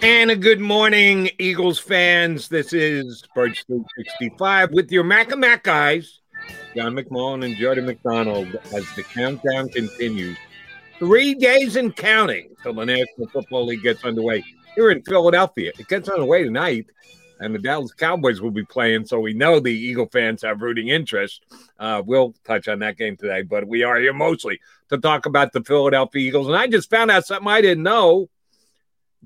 And a good morning, Eagles fans. This is Birds 365 with your Mac and Mac guys, John McMullen and Jody McDonald, as the countdown continues. Three days and counting till the National Football League gets underway here in Philadelphia. It gets underway tonight, and the Dallas Cowboys will be playing, so we know the Eagle fans have rooting interest. Uh, we'll touch on that game today, but we are here mostly to talk about the Philadelphia Eagles. And I just found out something I didn't know.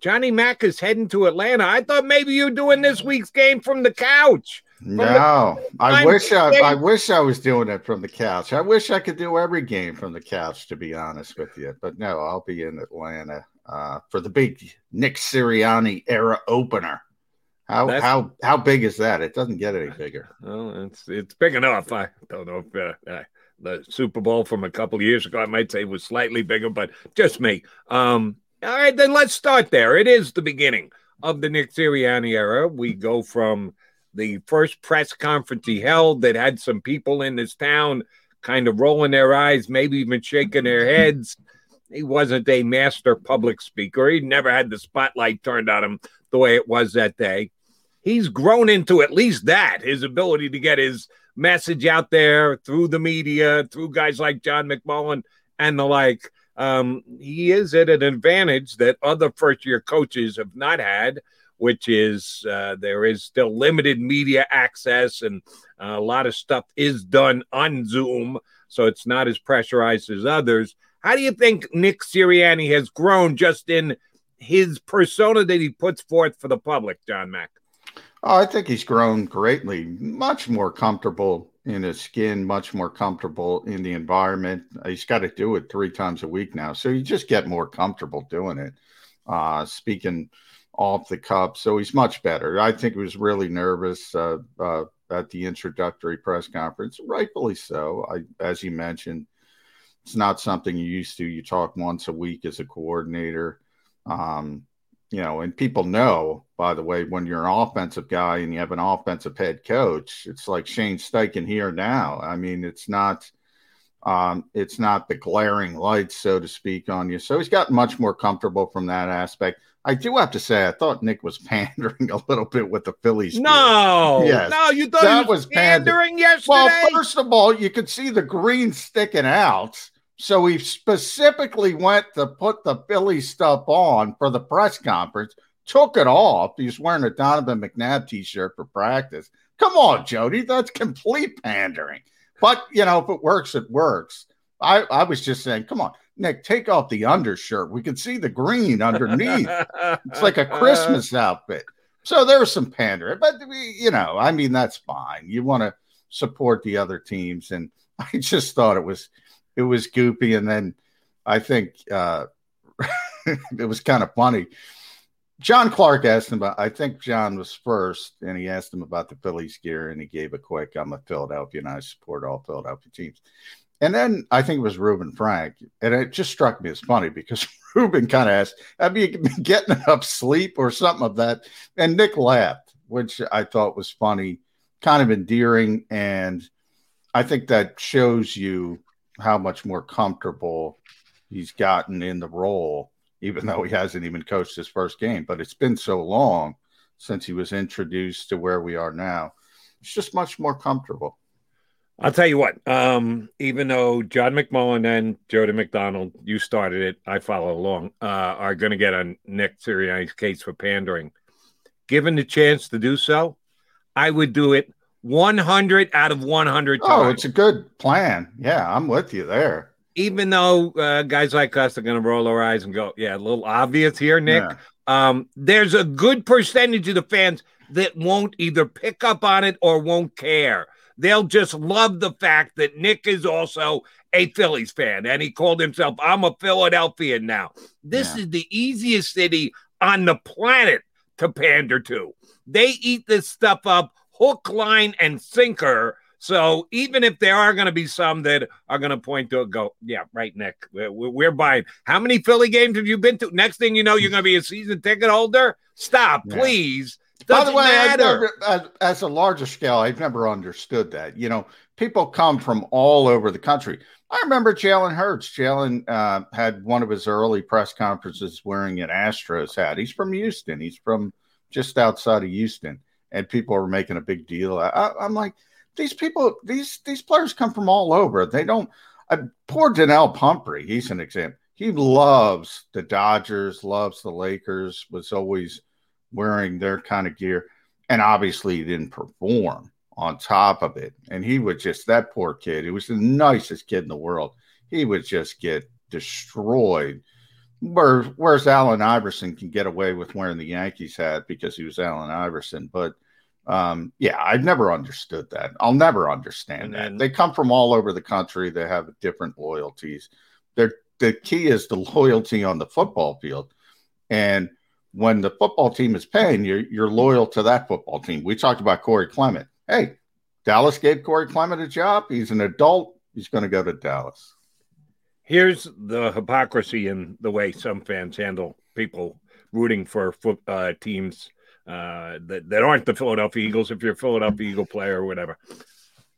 Johnny Mack is heading to Atlanta. I thought maybe you're doing this week's game from the couch. From no, the- I wish I, I wish I was doing it from the couch. I wish I could do every game from the couch, to be honest with you. But no, I'll be in Atlanta uh, for the big Nick Sirianni era opener. How That's- how how big is that? It doesn't get any bigger. Well, it's it's big enough. I don't know if uh, uh, the Super Bowl from a couple of years ago, I might say was slightly bigger, but just me. Um, all right, then let's start there. It is the beginning of the Nick Sirianni era. We go from the first press conference he held that had some people in this town kind of rolling their eyes, maybe even shaking their heads. He wasn't a master public speaker. He never had the spotlight turned on him the way it was that day he's grown into at least that his ability to get his message out there through the media, through guys like John McMullen and the like. Um, he is at an advantage that other first year coaches have not had, which is uh, there is still limited media access and uh, a lot of stuff is done on Zoom. So it's not as pressurized as others. How do you think Nick Sirianni has grown just in his persona that he puts forth for the public, John Mack? Oh, I think he's grown greatly, much more comfortable in his skin, much more comfortable in the environment. He's got to do it three times a week now. So you just get more comfortable doing it, uh, speaking off the cup. So he's much better. I think he was really nervous uh, uh, at the introductory press conference, rightfully so. I, as you mentioned, it's not something you used to. You talk once a week as a coordinator. Um, you know, and people know, by the way, when you're an offensive guy and you have an offensive head coach, it's like Shane Steichen here now. I mean, it's not, um, it's not the glaring lights, so to speak, on you. So he's gotten much more comfortable from that aspect. I do have to say, I thought Nick was pandering a little bit with the Phillies. No, Yes. no, you thought That he was, was pander- pandering yesterday. Well, first of all, you could see the green sticking out. So he specifically went to put the Philly stuff on for the press conference, took it off. He's wearing a Donovan McNabb t shirt for practice. Come on, Jody. That's complete pandering. But, you know, if it works, it works. I, I was just saying, come on, Nick, take off the undershirt. We can see the green underneath. It's like a Christmas outfit. So there was some pandering, but we- you know, I mean, that's fine. You want to support the other teams, and I just thought it was it was goopy. And then I think uh, it was kind of funny. John Clark asked him about. I think John was first, and he asked him about the Phillies gear, and he gave a quick. I'm a Philadelphia, and I support all Philadelphia teams. And then I think it was Reuben Frank, and it just struck me as funny because Reuben kind of asked, "Have you been getting enough sleep or something of that?" And Nick laughed, which I thought was funny, kind of endearing, and I think that shows you how much more comfortable he's gotten in the role, even though he hasn't even coached his first game. But it's been so long since he was introduced to where we are now. It's just much more comfortable. I'll tell you what, um, even though John McMullen and Jody McDonald, you started it, I follow along, uh, are going to get on Nick Sirianni's case for pandering. Given the chance to do so, I would do it 100 out of 100 times. Oh, it's a good plan. Yeah, I'm with you there. Even though uh, guys like us are going to roll our eyes and go, yeah, a little obvious here, Nick. Yeah. Um, there's a good percentage of the fans that won't either pick up on it or won't care. They'll just love the fact that Nick is also a Phillies fan and he called himself, I'm a Philadelphian now. This yeah. is the easiest city on the planet to pander to. They eat this stuff up hook, line, and sinker. So even if there are going to be some that are going to point to it, go, yeah, right, Nick, we're, we're, buying. How many Philly games have you been to? Next thing you know, you're going to be a season ticket holder. Stop, yeah. please. Doesn't By the way, never, as, as a larger scale, I've never understood that. You know, people come from all over the country. I remember Jalen Hurts. Jalen uh, had one of his early press conferences wearing an Astros hat. He's from Houston. He's from just outside of Houston, and people are making a big deal. I, am like, these people, these these players come from all over. They don't. Uh, poor Donnel Pumphrey. He's an example. He loves the Dodgers, loves the Lakers. Was always wearing their kind of gear, and obviously he didn't perform on top of it. And he would just, that poor kid, he was the nicest kid in the world. He would just get destroyed. Where, whereas Allen Iverson can get away with wearing the Yankees hat because he was Allen Iverson. But um, yeah, I've never understood that. I'll never understand then, that. They come from all over the country. They have different loyalties. They're, the key is the loyalty on the football field. And when the football team is paying, you're, you're loyal to that football team. We talked about Corey Clement hey, Dallas gave Corey Clement a job. He's an adult. He's going to go to Dallas. Here's the hypocrisy in the way some fans handle people rooting for foot, uh, teams uh, that, that aren't the Philadelphia Eagles. If you're a Philadelphia Eagle player or whatever,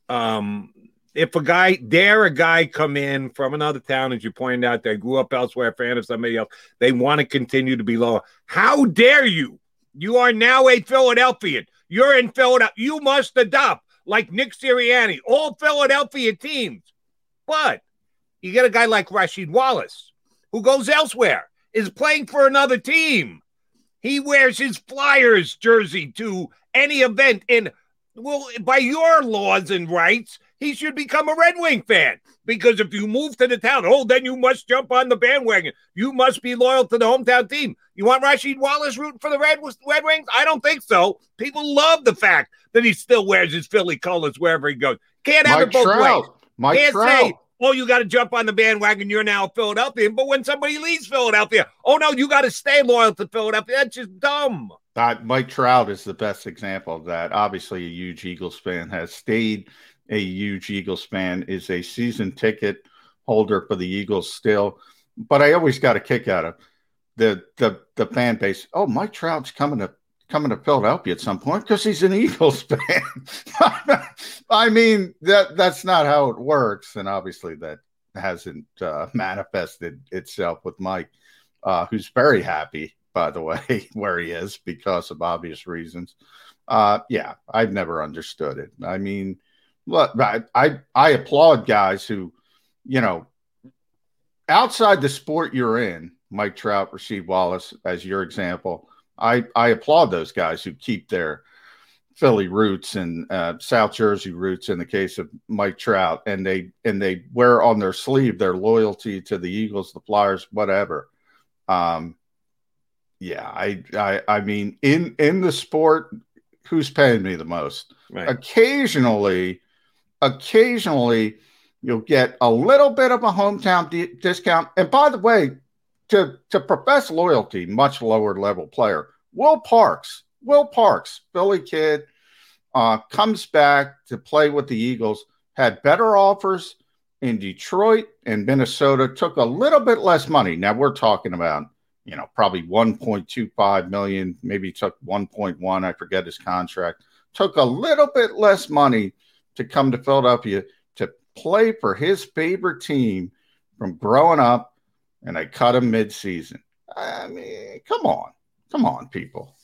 um, if a guy dare a guy come in from another town, as you pointed out, they grew up elsewhere, fan of somebody else, they want to continue to be lower. How dare you? You are now a Philadelphian. You're in Philadelphia. You must adopt, like Nick Sirianni, all Philadelphia teams. But you get a guy like Rasheed Wallace, who goes elsewhere, is playing for another team. He wears his Flyers jersey to any event. And, well, by your laws and rights, he should become a Red Wing fan because if you move to the town, oh, then you must jump on the bandwagon. You must be loyal to the hometown team. You want Rasheed Wallace rooting for the Red, Red Wings? I don't think so. People love the fact that he still wears his Philly colors wherever he goes. Can't have Mike it both Trout. ways. Mike Can't Trout. say, oh, you got to jump on the bandwagon. You're now Philadelphian. But when somebody leaves Philadelphia, oh, no, you got to stay loyal to Philadelphia. That's just dumb. Uh, Mike Trout is the best example of that. Obviously, a huge Eagles fan has stayed a huge Eagles fan, is a season ticket holder for the Eagles still. But I always got a kick out of the the the fan base. Oh, Mike Trout's coming to coming to Philadelphia at some point because he's an Eagles fan. I mean that that's not how it works, and obviously that hasn't uh, manifested itself with Mike, uh, who's very happy, by the way, where he is because of obvious reasons. Uh, yeah, I've never understood it. I mean, look, I, I I applaud guys who, you know, outside the sport you're in, Mike Trout, Rasheed Wallace, as your example. I I applaud those guys who keep their Philly roots and uh, South Jersey roots in the case of Mike Trout, and they and they wear on their sleeve their loyalty to the Eagles, the Flyers, whatever. Um, yeah, I I I mean, in in the sport, who's paying me the most? Right. Occasionally, occasionally you'll get a little bit of a hometown di- discount. And by the way, to, to profess loyalty, much lower level player, Will Parks, Will Parks, Billy kid, uh, comes back to play with the Eagles, had better offers in Detroit and Minnesota took a little bit less money. Now we're talking about, you know, probably 1.25 million, maybe took 1.1, I forget his contract. Took a little bit less money to come to Philadelphia to play for his favorite team from growing up, and I cut him mid-season. I mean, come on. Come on, people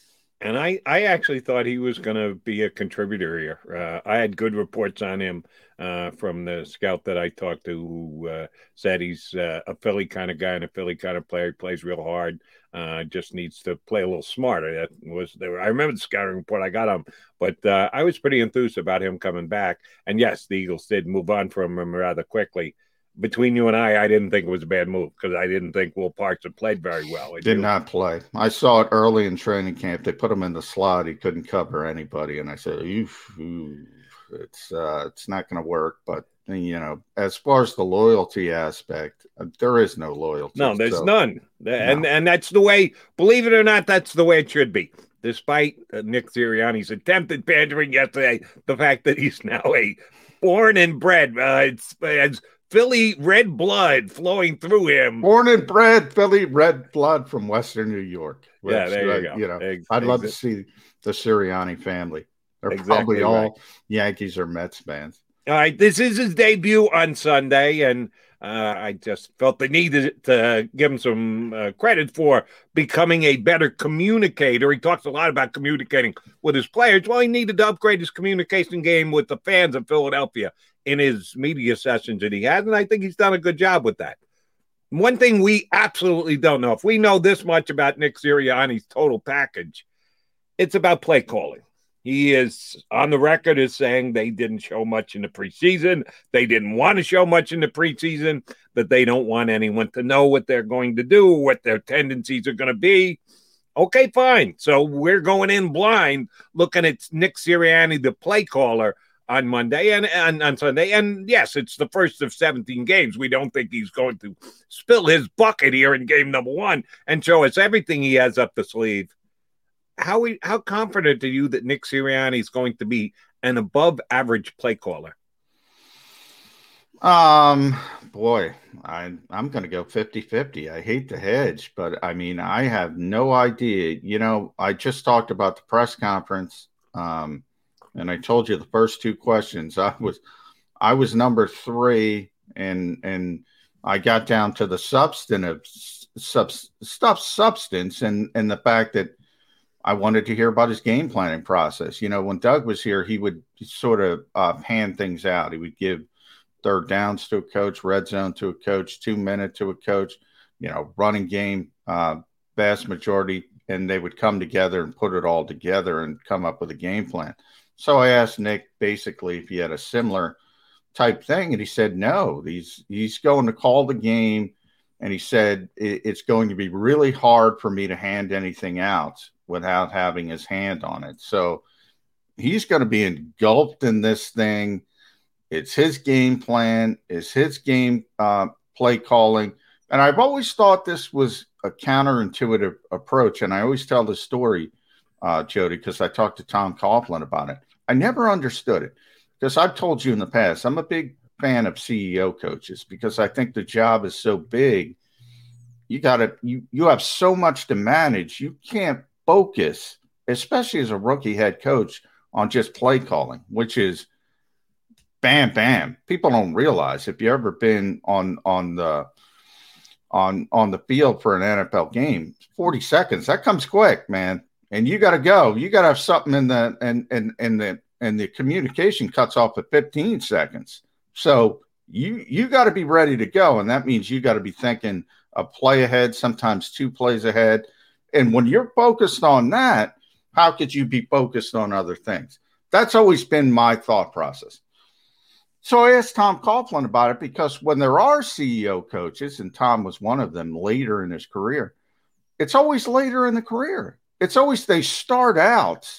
and I, I actually thought he was going to be a contributor here. Uh, I had good reports on him uh, from the scout that I talked to, who uh, said he's uh, a Philly kind of guy and a Philly kind of player. He plays real hard. Uh, just needs to play a little smarter. That was there. I remember the scouting report I got him, but uh, I was pretty enthused about him coming back. And yes, the Eagles did move on from him rather quickly between you and I, I didn't think it was a bad move because I didn't think Will Parks had played very well. Did not play. I saw it early in training camp. They put him in the slot. He couldn't cover anybody, and I said, oof, oof it's uh, it's not going to work. But you know, as far as the loyalty aspect, uh, there is no loyalty. No, there's so, none, and no. and that's the way. Believe it or not, that's the way it should be. Despite uh, Nick Sirianni's attempted pandering yesterday, the fact that he's now a born and bred, uh, it's, it's Philly red blood flowing through him. Born and bred Philly red blood from Western New York. Which, yeah, there you uh, go. You know, Ex- I'd love to see the Sirianni family. They're exactly probably all. Yankees or Mets fans. All right, this is his debut on Sunday, and uh, I just felt the need to, to give him some uh, credit for becoming a better communicator. He talks a lot about communicating with his players. Well, he needed to upgrade his communication game with the fans of Philadelphia in his media sessions that he has, and I think he's done a good job with that. One thing we absolutely don't know if we know this much about Nick Sirianni's total package, it's about play calling. He is on the record as saying they didn't show much in the preseason. They didn't want to show much in the preseason, that they don't want anyone to know what they're going to do, what their tendencies are going to be. Okay, fine. So we're going in blind looking at Nick Sirianni, the play caller, on Monday and, and on Sunday. And yes, it's the first of 17 games. We don't think he's going to spill his bucket here in game number one and show us everything he has up the sleeve how we, how confident are you that Nick Sirianni is going to be an above average play caller? Um, boy, I I'm going to go 50-50. I hate to hedge, but I mean, I have no idea. You know, I just talked about the press conference um and I told you the first two questions I was I was number 3 and and I got down to the substantive sub, stuff substance and and the fact that I wanted to hear about his game planning process. You know, when Doug was here, he would sort of uh, hand things out. He would give third downs to a coach, red zone to a coach, two minute to a coach, you know, running game, uh, vast majority, and they would come together and put it all together and come up with a game plan. So I asked Nick basically if he had a similar type thing, and he said no. He's he's going to call the game, and he said it's going to be really hard for me to hand anything out without having his hand on it. So he's going to be engulfed in this thing. It's his game plan, it's his game uh, play calling. And I've always thought this was a counterintuitive approach. And I always tell the story, uh, Jody, because I talked to Tom Coughlin about it. I never understood it because I've told you in the past, I'm a big fan of CEO coaches because I think the job is so big. You got to, you, you have so much to manage. You can't focus, especially as a rookie head coach, on just play calling, which is bam, bam. People don't realize if you ever been on on the on on the field for an NFL game, 40 seconds, that comes quick, man. And you got to go. You got to have something in the and and and the and the communication cuts off at 15 seconds. So you you got to be ready to go, and that means you got to be thinking a play ahead, sometimes two plays ahead. And when you're focused on that, how could you be focused on other things? That's always been my thought process. So I asked Tom Coughlin about it because when there are CEO coaches, and Tom was one of them later in his career, it's always later in the career. It's always they start out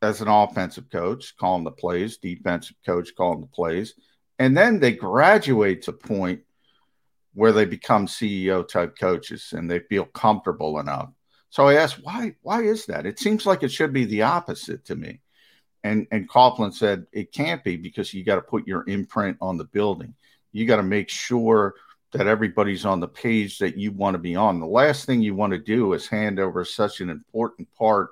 as an offensive coach, calling the plays, defensive coach calling the plays, and then they graduate to point where they become CEO type coaches and they feel comfortable enough so I asked, why, why is that? It seems like it should be the opposite to me. And, and Coughlin said, it can't be because you got to put your imprint on the building. You got to make sure that everybody's on the page that you want to be on. The last thing you want to do is hand over such an important part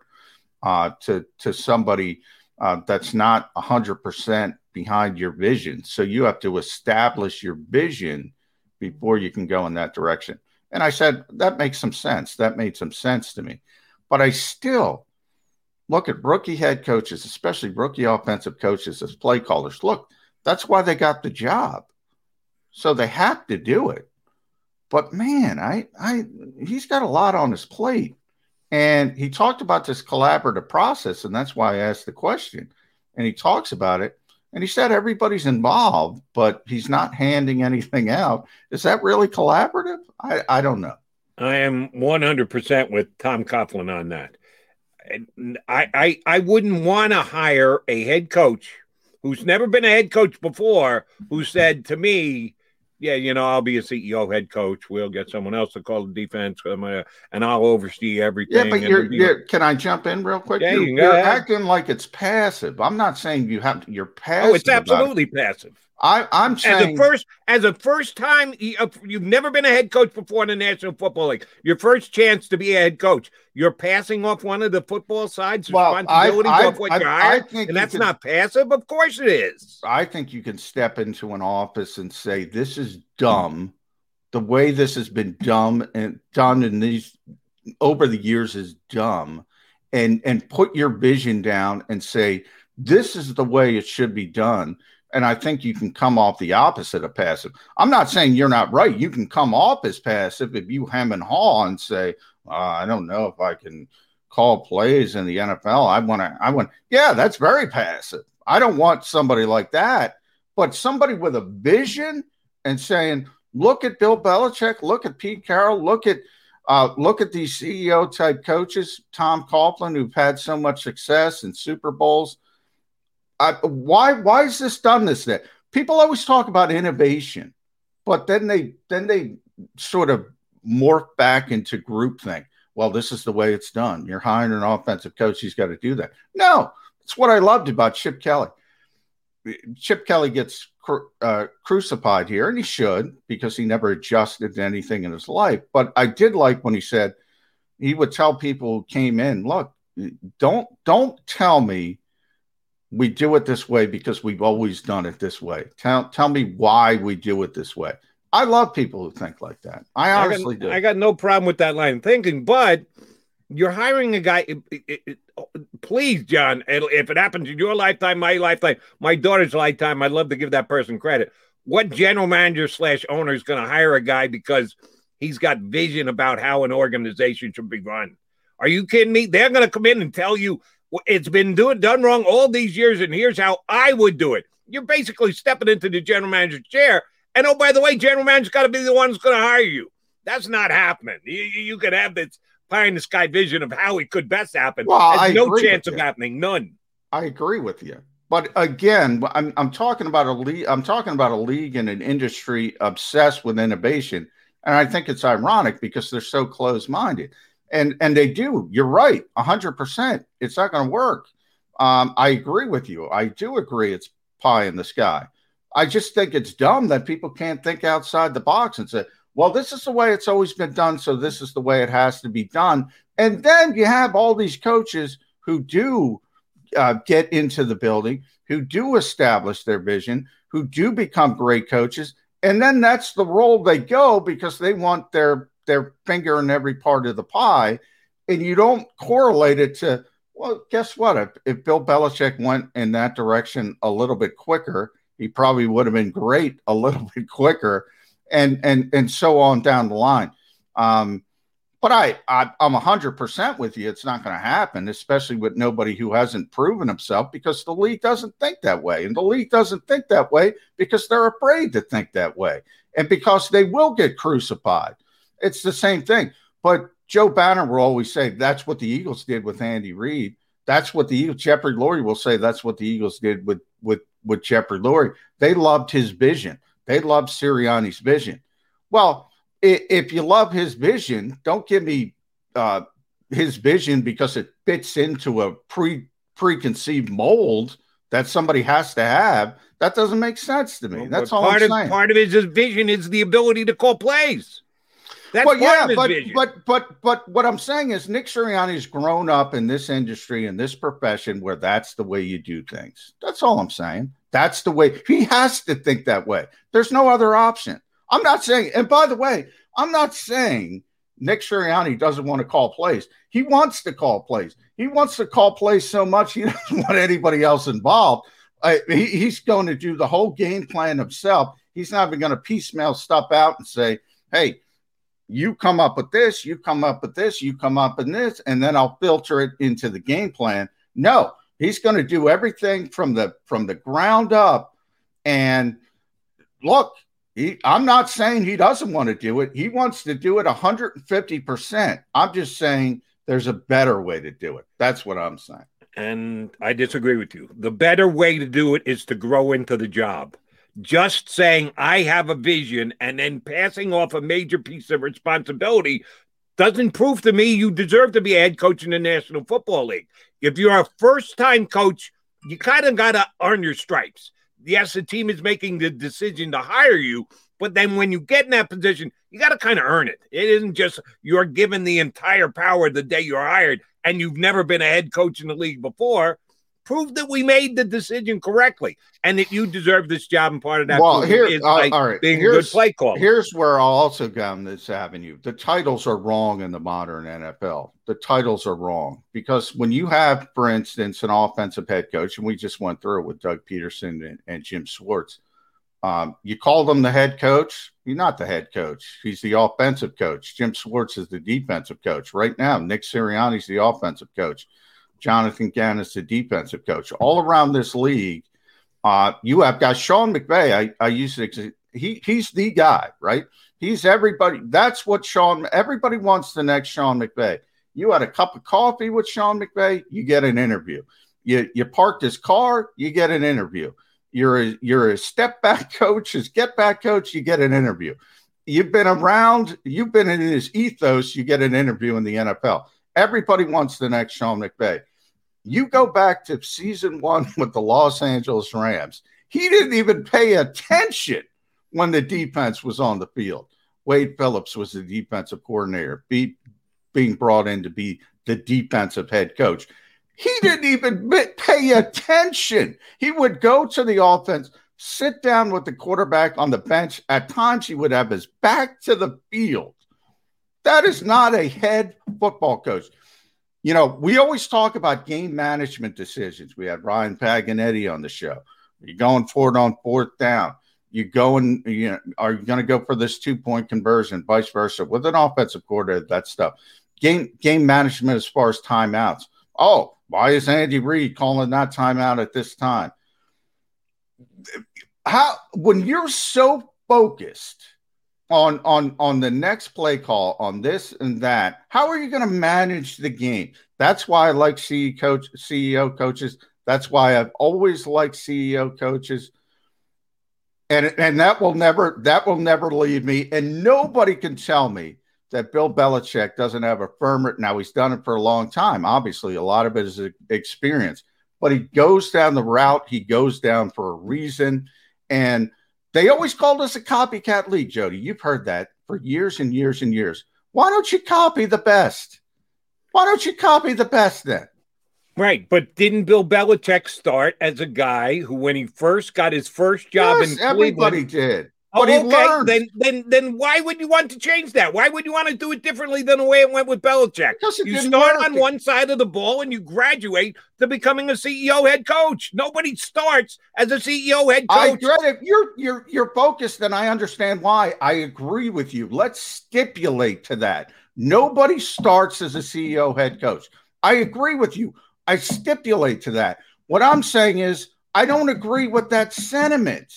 uh, to to somebody uh, that's not hundred percent behind your vision. So you have to establish your vision before you can go in that direction. And I said that makes some sense. That made some sense to me, but I still look at rookie head coaches, especially rookie offensive coaches as play callers. Look, that's why they got the job. So they have to do it. But man, I I he's got a lot on his plate. And he talked about this collaborative process, and that's why I asked the question. And he talks about it, and he said everybody's involved, but he's not handing anything out. Is that really collaborative? I, I don't know. I am 100% with Tom Coughlin on that. I, I, I wouldn't want to hire a head coach who's never been a head coach before who said to me, yeah, you know, I'll be a CEO, head coach. We'll get someone else to call the defense, uh, uh, and I'll oversee everything. Yeah, but you're, you're, can I jump in real quick? Yeah, you're, you you're acting like it's passive. I'm not saying you have to. You're passive. Oh, it's absolutely passive. I, I'm saying as a first as a first time uh, you've never been a head coach before in the National Football League. Your first chance to be a head coach. You're passing off one of the football side's well, responsibilities I, I, off what I, you're hired, and that's can, not passive. Of course it is. I think you can step into an office and say, "This is dumb. The way this has been dumb and done in these over the years is dumb," and and put your vision down and say, "This is the way it should be done." And I think you can come off the opposite of passive. I'm not saying you're not right. You can come off as passive if you hem and haw and say, uh, I don't know if I can call plays in the NFL. I want to, I want, yeah, that's very passive. I don't want somebody like that, but somebody with a vision and saying, look at Bill Belichick, look at Pete Carroll, look at, uh, look at these CEO type coaches, Tom Coughlin, who've had so much success in Super Bowls I, why why is this done this day? People always talk about innovation, but then they then they sort of morph back into groupthink. Well, this is the way it's done. You're hiring an offensive coach; he's got to do that. No, it's what I loved about Chip Kelly. Chip Kelly gets uh, crucified here, and he should because he never adjusted to anything in his life. But I did like when he said he would tell people who came in, "Look, don't don't tell me we do it this way because we've always done it this way. Tell tell me why we do it this way. I love people who think like that. I honestly I got, do. I got no problem with that line of thinking, but you're hiring a guy. It, it, it, oh, please, John, if it happens in your lifetime, my lifetime, my daughter's lifetime, I'd love to give that person credit. What general manager slash owner is going to hire a guy because he's got vision about how an organization should be run? Are you kidding me? They're going to come in and tell you it's been doing done wrong all these years, and here's how I would do it. You're basically stepping into the general manager's chair. And oh, by the way, general manager's got to be the one who's going to hire you. That's not happening. You, you could have this pie in the sky vision of how it could best happen. Well, There's no chance of happening. None. I agree with you. But again, I'm, I'm talking about a league. I'm talking about a league and an industry obsessed with innovation, and I think it's ironic because they're so close-minded and and they do. You're right, hundred percent. It's not going to work. Um, I agree with you. I do agree. It's pie in the sky. I just think it's dumb that people can't think outside the box and say, "Well, this is the way it's always been done, so this is the way it has to be done." And then you have all these coaches who do uh, get into the building, who do establish their vision, who do become great coaches, and then that's the role they go because they want their their finger in every part of the pie, and you don't correlate it to well, guess what? If, if Bill Belichick went in that direction a little bit quicker, he probably would have been great a little bit quicker, and and and so on down the line. Um, but I, I I'm hundred percent with you. It's not going to happen, especially with nobody who hasn't proven himself, because the league doesn't think that way, and the league doesn't think that way because they're afraid to think that way, and because they will get crucified. It's the same thing. But Joe Banner will always say that's what the Eagles did with Andy Reid. That's what the Eagles, Jeffrey Lurie will say that's what the Eagles did with with with Jeffrey Lurie. They loved his vision. They loved Sirianni's vision. Well, if you love his vision, don't give me uh, his vision because it fits into a pre preconceived mold that somebody has to have. That doesn't make sense to me. Well, That's all part I'm of saying. part of his vision is the ability to call plays. That's well, yeah, but vision. but but but what I'm saying is Nick Sirianni's grown up in this industry in this profession where that's the way you do things. That's all I'm saying. That's the way he has to think that way. There's no other option. I'm not saying, and by the way, I'm not saying Nick Sirianni doesn't want to call plays. He wants to call plays. He wants to call plays so much he doesn't want anybody else involved. Uh, he, he's going to do the whole game plan himself. He's not even going to piecemeal stuff out and say, "Hey, you come up with this, you come up with this, you come up with this, and then I'll filter it into the game plan." No, he's going to do everything from the from the ground up. And look, he, I'm not saying he doesn't want to do it. He wants to do it 150%. I'm just saying there's a better way to do it. That's what I'm saying. and I disagree with you. The better way to do it is to grow into the job. Just saying I have a vision and then passing off a major piece of responsibility doesn't prove to me you deserve to be a head coach in the National Football League. If you're a first time coach, you kind of got to earn your stripes. Yes, the team is making the decision to hire you, but then when you get in that position, you got to kind of earn it. It isn't just you're given the entire power the day you're hired and you've never been a head coach in the league before. Prove that we made the decision correctly and that you deserve this job. And part of that Well, here- is uh, by all right, being a good here's- play caller. Here's where I'll also go on this avenue. The titles are wrong in the modern NFL. The titles are wrong because when you have, for instance, an offensive head coach, and we just went through it with Doug Pederson and, and Jim Schwartz, um, you call them the head coach. He's not the head coach. He's the offensive coach. Jim Schwartz is the defensive coach. Right now, Nick Sirianni's the offensive coach. Jonathan Gann is the defensive coach. All around this league, uh, you have got Sean McVay, I, I used to, he he's the guy, right? He's everybody. That's what Sean. Everybody wants the next Sean McVay. You had a cup of coffee with Sean McVay, you get an interview. You you parked his car, you get an interview. You're a, you're a step back coach, his get back coach, you get an interview. You've been around, you've been in his ethos, you get an interview in the NFL. Everybody wants the next Sean McVay. You go back to season one with the Los Angeles Rams. He didn't even pay attention when the defense was on the field. Wade Phillips was the defensive coordinator, be, being brought in to be the defensive head coach. He didn't even pay attention. He would go to the offense, sit down with the quarterback on the bench. At times, he would have his back to the field. That is not a head football coach. You know, we always talk about game management decisions. We had Ryan Paganetti on the show. You're going for it on fourth down. You going, you know, are you going to go for this two point conversion, vice versa? With an offensive coordinator, that stuff. Game game management as far as timeouts. Oh, why is Andy Reid calling that timeout at this time? How when you're so focused on on on the next play call on this and that, how are you going to manage the game? That's why I like CEO coach CEO coaches. That's why I've always liked CEO coaches. And, and that will never that will never leave me. And nobody can tell me that Bill Belichick doesn't have a firm. Now he's done it for a long time. Obviously, a lot of it is experience, but he goes down the route he goes down for a reason. And they always called us a copycat league, Jody. You've heard that for years and years and years. Why don't you copy the best? Why don't you copy the best then? Right, but didn't Bill Belichick start as a guy who, when he first got his first job yes, in everybody Cleveland, did. Oh, But he okay, then then then why would you want to change that? Why would you want to do it differently than the way it went with Belichick? You start work. on one side of the ball and you graduate to becoming a CEO head coach. Nobody starts as a CEO head coach. I get it. You're you're you're focused, and I understand why. I agree with you. Let's stipulate to that. Nobody starts as a CEO head coach. I agree with you. I stipulate to that. What I'm saying is I don't agree with that sentiment.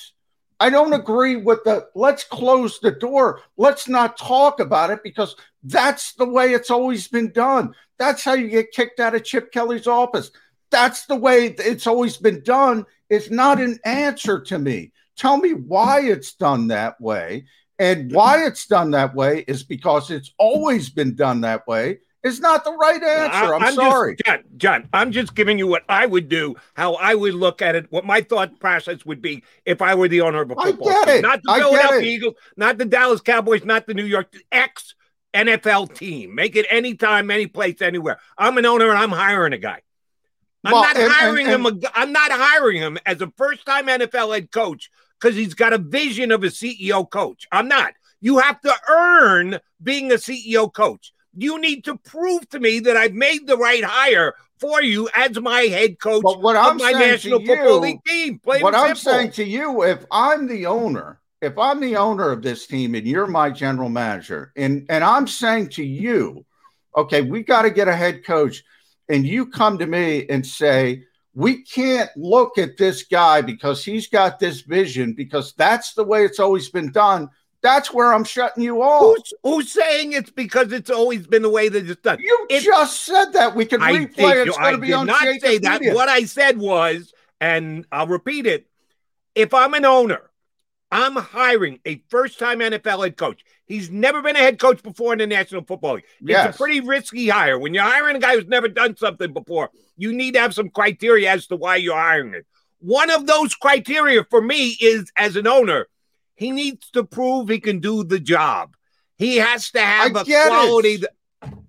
I don't agree with the let's close the door. Let's not talk about it because that's the way it's always been done. That's how you get kicked out of Chip Kelly's office. That's the way it's always been done. It's not an answer to me. Tell me why it's done that way. And why it's done that way is because it's always been done that way. Is not the right answer. I'm, I'm sorry. Just, John, John, I'm just giving you what I would do, how I would look at it, what my thought process would be if I were the owner of a football I get team. It. Not the I Philadelphia Eagles, not the Dallas Cowboys, not the New York X NFL team. Make it anytime, any place, anywhere. I'm an owner and I'm hiring a guy. I'm well, not and, hiring and, and, him. I'm not hiring him as a first-time NFL head coach because he's got a vision of a CEO coach. I'm not. You have to earn being a CEO coach. You need to prove to me that I've made the right hire for you as my head coach but what I'm my National you, Football League team. Plain what I'm saying to you, if I'm the owner, if I'm the owner of this team and you're my general manager, and and I'm saying to you, okay, we got to get a head coach, and you come to me and say, we can't look at this guy because he's got this vision because that's the way it's always been done. That's where I'm shutting you off. Who's, who's saying it's because it's always been the way that it's done? You it, just said that. We can I replay it. It's going to be on not say that. What I said was, and I'll repeat it: if I'm an owner, I'm hiring a first-time NFL head coach. He's never been a head coach before in the National Football League. It's yes. a pretty risky hire. When you're hiring a guy who's never done something before, you need to have some criteria as to why you're hiring it. One of those criteria for me is as an owner, he needs to prove he can do the job. He has to have I a quality. That-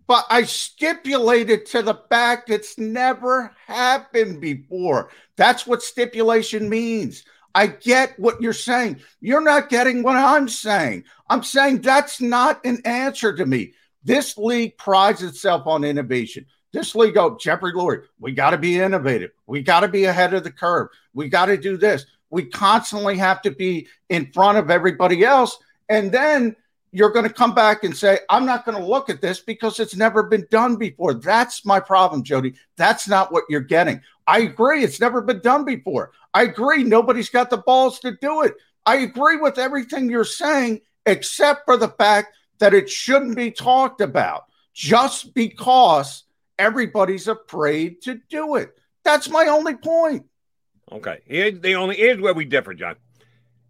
but I stipulated to the fact it's never happened before. That's what stipulation means. I get what you're saying. You're not getting what I'm saying. I'm saying that's not an answer to me. This league prides itself on innovation. This league, oh, Jeffrey Lurie, we got to be innovative. We got to be ahead of the curve. We got to do this we constantly have to be in front of everybody else. And then you're going to come back and say, I'm not going to look at this because it's never been done before. That's my problem, Jody. That's not what you're getting. I agree. It's never been done before. I agree. Nobody's got the balls to do it. I agree with everything you're saying, except for the fact that it shouldn't be talked about just because everybody's afraid to do it. That's my only point. Okay. Here's the only here's where we differ, John.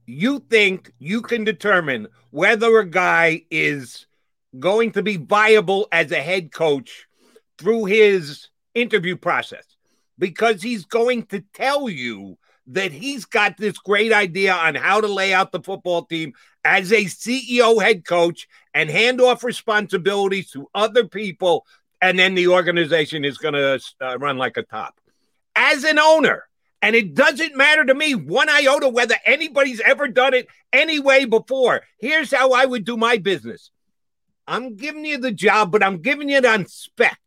You think you can determine whether a guy is going to be viable as a head coach through his interview process because he's going to tell you that he's got this great idea on how to lay out the football team as a CEO head coach and hand off responsibilities to other people. And then the organization is going to uh, run like a top. As an owner, and it doesn't matter to me one iota whether anybody's ever done it anyway before. Here's how I would do my business I'm giving you the job, but I'm giving it on spec.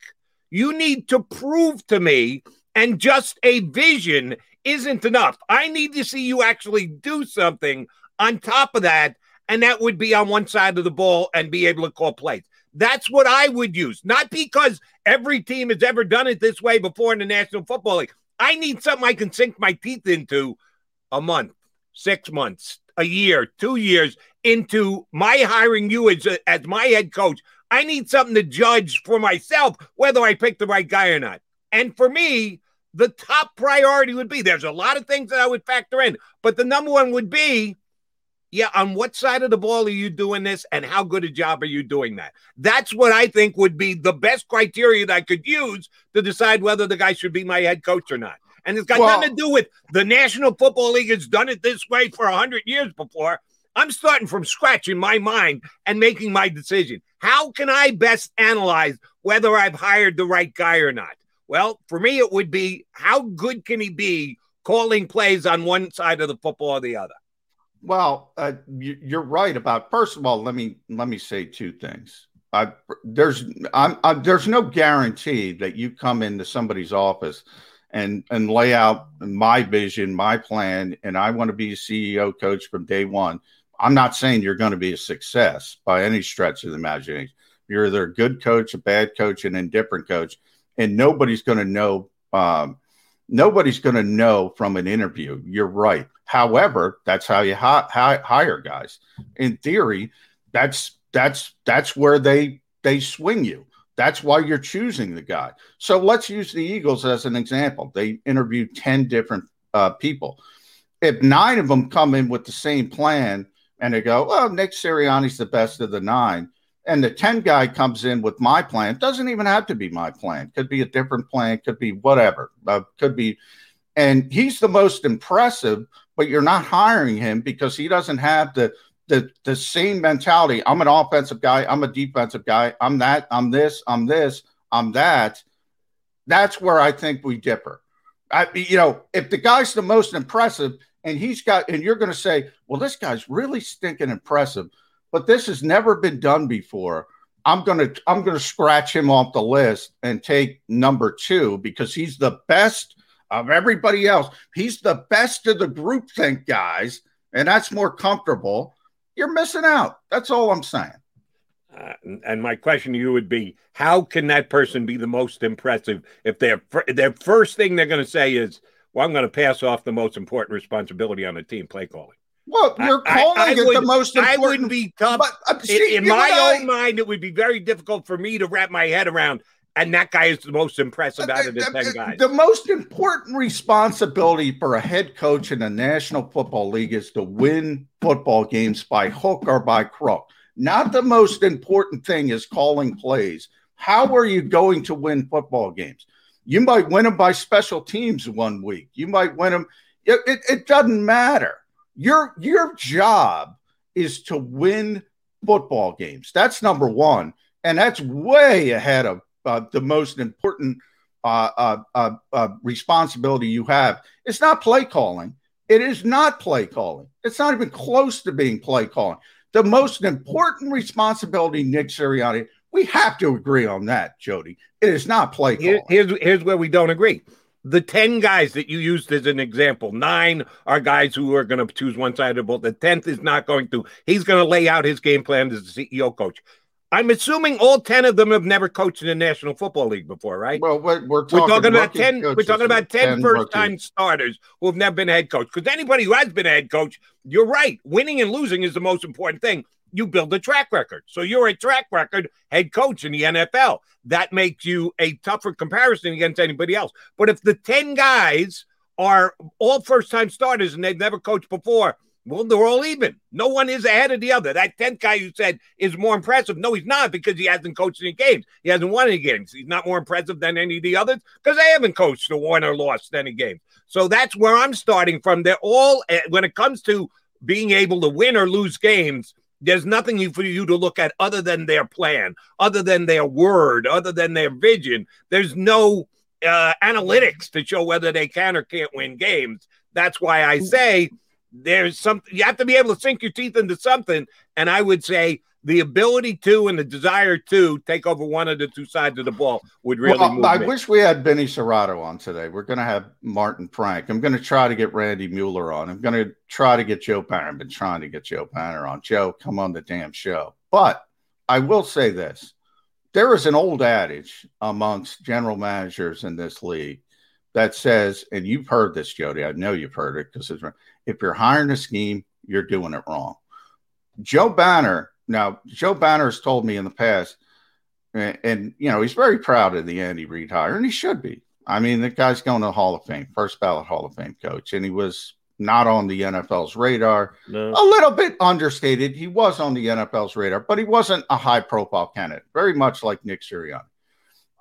You need to prove to me, and just a vision isn't enough. I need to see you actually do something on top of that, and that would be on one side of the ball and be able to call plays. That's what I would use, not because every team has ever done it this way before in the National Football League. I need something I can sink my teeth into a month, six months, a year, two years into my hiring you as, a, as my head coach. I need something to judge for myself whether I pick the right guy or not. And for me, the top priority would be there's a lot of things that I would factor in, but the number one would be yeah, on what side of the ball are you doing this and how good a job are you doing that? That's what I think would be the best criteria that I could use to decide whether the guy should be my head coach or not. And it's got well, nothing to do with the National Football League has done it this way for 100 years before. I'm starting from scratch in my mind and making my decision. How can I best analyze whether I've hired the right guy or not? Well, for me, it would be how good can he be calling plays on one side of the football or the other? Well, uh, you, are right about. First of all, let me let me say two things. I, there's I'm, I, there's no guarantee that you come into somebody's office and and lay out my vision, my plan, and I want to be a CEO coach from day one. I'm not saying you're going to be a success by any stretch of the imagination. You're either a good coach, a bad coach, an indifferent coach, and nobody's going to know. Um, nobody's going to know from an interview. You're right. However, that's how you hi- hi- hire guys. In theory, that's that's that's where they they swing you. That's why you're choosing the guy. So let's use the Eagles as an example. They interviewed 10 different uh, people. If nine of them come in with the same plan and they go, well, Nick Sirianni's the best of the nine, and the 10 guy comes in with my plan, doesn't even have to be my plan. Could be a different plan, could be whatever. Uh, could be and he's the most impressive, but you're not hiring him because he doesn't have the the the same mentality. I'm an offensive guy, I'm a defensive guy, I'm that, I'm this, I'm this, I'm that. That's where I think we differ. I, you know, if the guy's the most impressive and he's got, and you're going to say, well, this guy's really stinking impressive, but this has never been done before. I'm going to, I'm going to scratch him off the list and take number two because he's the best of everybody else. He's the best of the group think guys, and that's more comfortable. You're missing out. That's all I'm saying. Uh, and my question to you would be how can that person be the most impressive if their their first thing they're going to say is well i'm going to pass off the most important responsibility on the team play calling well you're calling I, I it would, the most important i wouldn't be tough but, uh, see, in, in my own mind it would be very difficult for me to wrap my head around and that guy is the most impressive out of the, the 10 guys. The most important responsibility for a head coach in the National Football League is to win football games by hook or by crook. Not the most important thing is calling plays. How are you going to win football games? You might win them by special teams one week. You might win them. It, it, it doesn't matter. Your your job is to win football games. That's number one, and that's way ahead of uh, the most important uh, uh, uh, uh responsibility you have. It's not play calling. It is not play calling. It's not even close to being play calling the most important responsibility, Nick Sirianni. We have to agree on that, Jody. It is not play calling. here's, here's where we don't agree. The 10 guys that you used as an example, nine are guys who are going to choose one side of the ball. The 10th is not going to. He's going to lay out his game plan as the CEO coach. I'm assuming all ten of them have never coached in the National Football League before, right? Well, we're, we're, talking, we're talking, about ten. We're talking about 10, 10 first-time starters who have never been head coach. Because anybody who has been a head coach, you're right. Winning and losing is the most important thing. You build a track record, so you're a track record head coach in the NFL. That makes you a tougher comparison against anybody else. But if the ten guys are all first-time starters and they've never coached before, well, they're all even. No one is ahead of the other. That 10th guy you said is more impressive. No, he's not because he hasn't coached any games. He hasn't won any games. He's not more impressive than any of the others because they haven't coached or won or lost any games. So that's where I'm starting from. They're all, eh, when it comes to being able to win or lose games, there's nothing for you to look at other than their plan, other than their word, other than their vision. There's no uh, analytics to show whether they can or can't win games. That's why I say there's something you have to be able to sink your teeth into something. And I would say the ability to and the desire to take over one of the two sides of the ball would really well, I me. wish we had Vinny Cerrato on today. We're going to have Martin Frank. I'm going to try to get Randy Mueller on. I'm going to try to get Joe Banner. I've been trying to get Joe Banner on. Joe, come on the damn show. But I will say this there is an old adage amongst general managers in this league that says, and you've heard this, Jody. I know you've heard it because if you're hiring a scheme, you're doing it wrong. Joe Banner, now Joe Banner has told me in the past, and, and you know he's very proud of the Andy Reid hire, and he should be. I mean, the guy's going to the Hall of Fame, first ballot Hall of Fame coach, and he was not on the NFL's radar. No. A little bit understated. He was on the NFL's radar, but he wasn't a high profile candidate, very much like Nick Sirianni.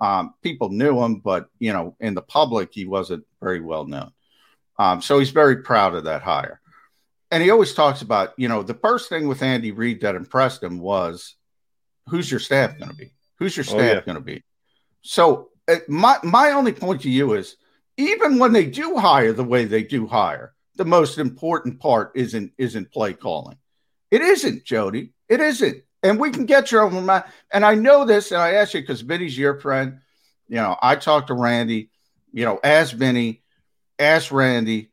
Um, people knew him, but you know, in the public, he wasn't very well known. Um, so he's very proud of that hire. And he always talks about, you know, the first thing with Andy Reid that impressed him was who's your staff going to be? Who's your oh, staff oh, yeah. going to be? So uh, my my only point to you is even when they do hire the way they do hire, the most important part isn't isn't play calling. It isn't, Jody. It isn't. And we can get your own mind. And I know this, and I ask you because Vinny's your friend. You know, I talked to Randy, you know, ask Vinny, ask Randy,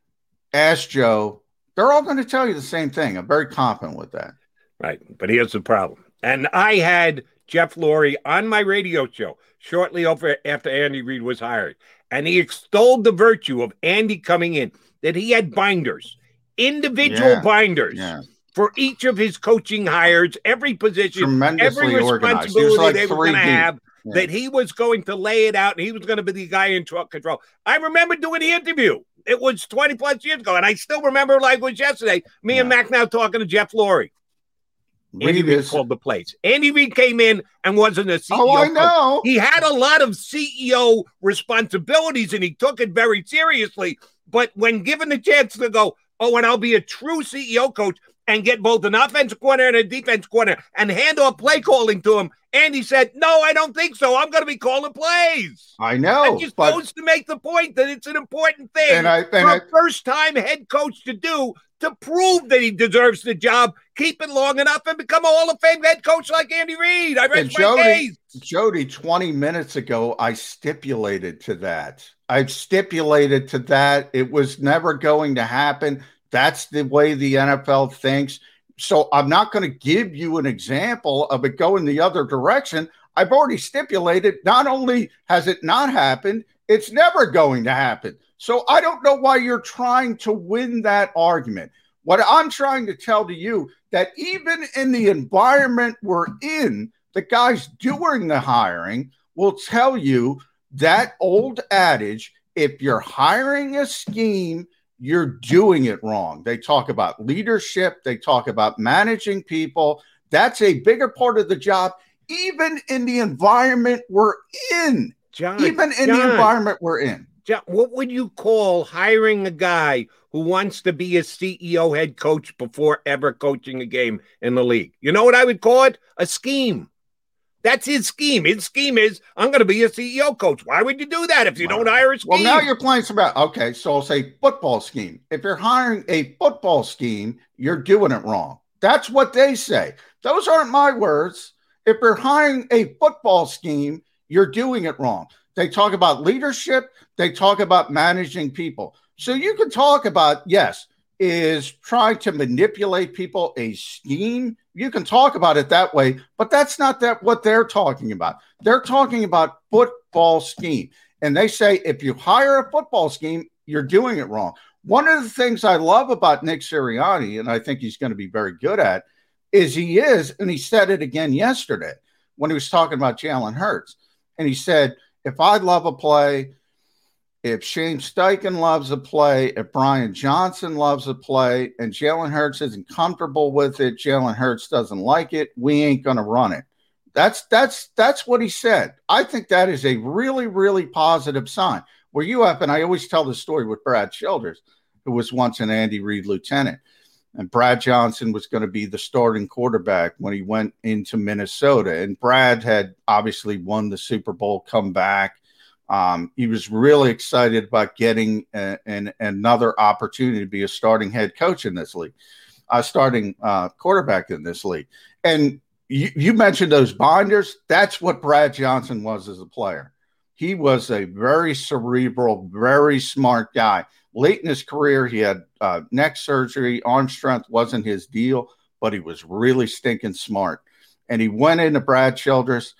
ask Joe. They're all going to tell you the same thing. I'm very confident with that. Right. But here's the problem. And I had Jeff Lurie on my radio show shortly over after Andy Reid was hired. And he extolled the virtue of Andy coming in, that he had binders, individual yeah. binders. Yeah for each of his coaching hires, every position, every responsibility like they were going to have, yeah. that he was going to lay it out and he was going to be the guy in truck control. I remember doing the interview. It was 20 plus years ago, and I still remember like it was yesterday. Me yeah. and Mac now talking to Jeff Lurie. Andy Reid called the plays. Andy Reid came in and wasn't a CEO. Oh, I know. Coach. He had a lot of CEO responsibilities and he took it very seriously. But when given the chance to go, oh, and I'll be a true CEO coach and get both an offensive corner and a defense corner and hand off play calling to him. And he said, No, I don't think so. I'm going to be calling plays. I know. And just but... goes to make the point that it's an important thing and I, and for I... a first time head coach to do to prove that he deserves the job, keep it long enough, and become a Hall of Fame head coach like Andy Reid. I rest my case. Jody, 20 minutes ago, I stipulated to that. I've stipulated to that. It was never going to happen. That's the way the NFL thinks. So I'm not going to give you an example of it going the other direction. I've already stipulated not only has it not happened, it's never going to happen. So I don't know why you're trying to win that argument. What I'm trying to tell to you that even in the environment we're in, the guys doing the hiring will tell you that old adage if you're hiring a scheme, you're doing it wrong. They talk about leadership, they talk about managing people. That's a bigger part of the job, even in the environment we're in. John, even in John, the environment we're in. John, what would you call hiring a guy who wants to be a CEO head coach before ever coaching a game in the league? You know what I would call it? A scheme. That's his scheme. His scheme is I'm going to be a CEO coach. Why would you do that if you don't hire a scheme? Well, now you're playing some about okay. So I'll say football scheme. If you're hiring a football scheme, you're doing it wrong. That's what they say. Those aren't my words. If you're hiring a football scheme, you're doing it wrong. They talk about leadership. They talk about managing people. So you can talk about yes, is trying to manipulate people a scheme. You can talk about it that way but that's not that what they're talking about. They're talking about football scheme. And they say if you hire a football scheme you're doing it wrong. One of the things i love about nick sirianni and i think he's going to be very good at is he is and he said it again yesterday when he was talking about jalen hurts. And he said if i love a play if Shane Steichen loves a play, if Brian Johnson loves a play, and Jalen Hurts isn't comfortable with it, Jalen Hurts doesn't like it, we ain't gonna run it. That's that's that's what he said. I think that is a really, really positive sign. Where you have, and I always tell the story with Brad Childress, who was once an Andy Reid lieutenant. And Brad Johnson was going to be the starting quarterback when he went into Minnesota. And Brad had obviously won the Super Bowl, come back um, he was really excited about getting a, an, another opportunity to be a starting head coach in this league, a starting uh, quarterback in this league. And you, you mentioned those binders. That's what Brad Johnson was as a player. He was a very cerebral, very smart guy. Late in his career, he had uh, neck surgery, arm strength wasn't his deal, but he was really stinking smart. And he went into Brad Childress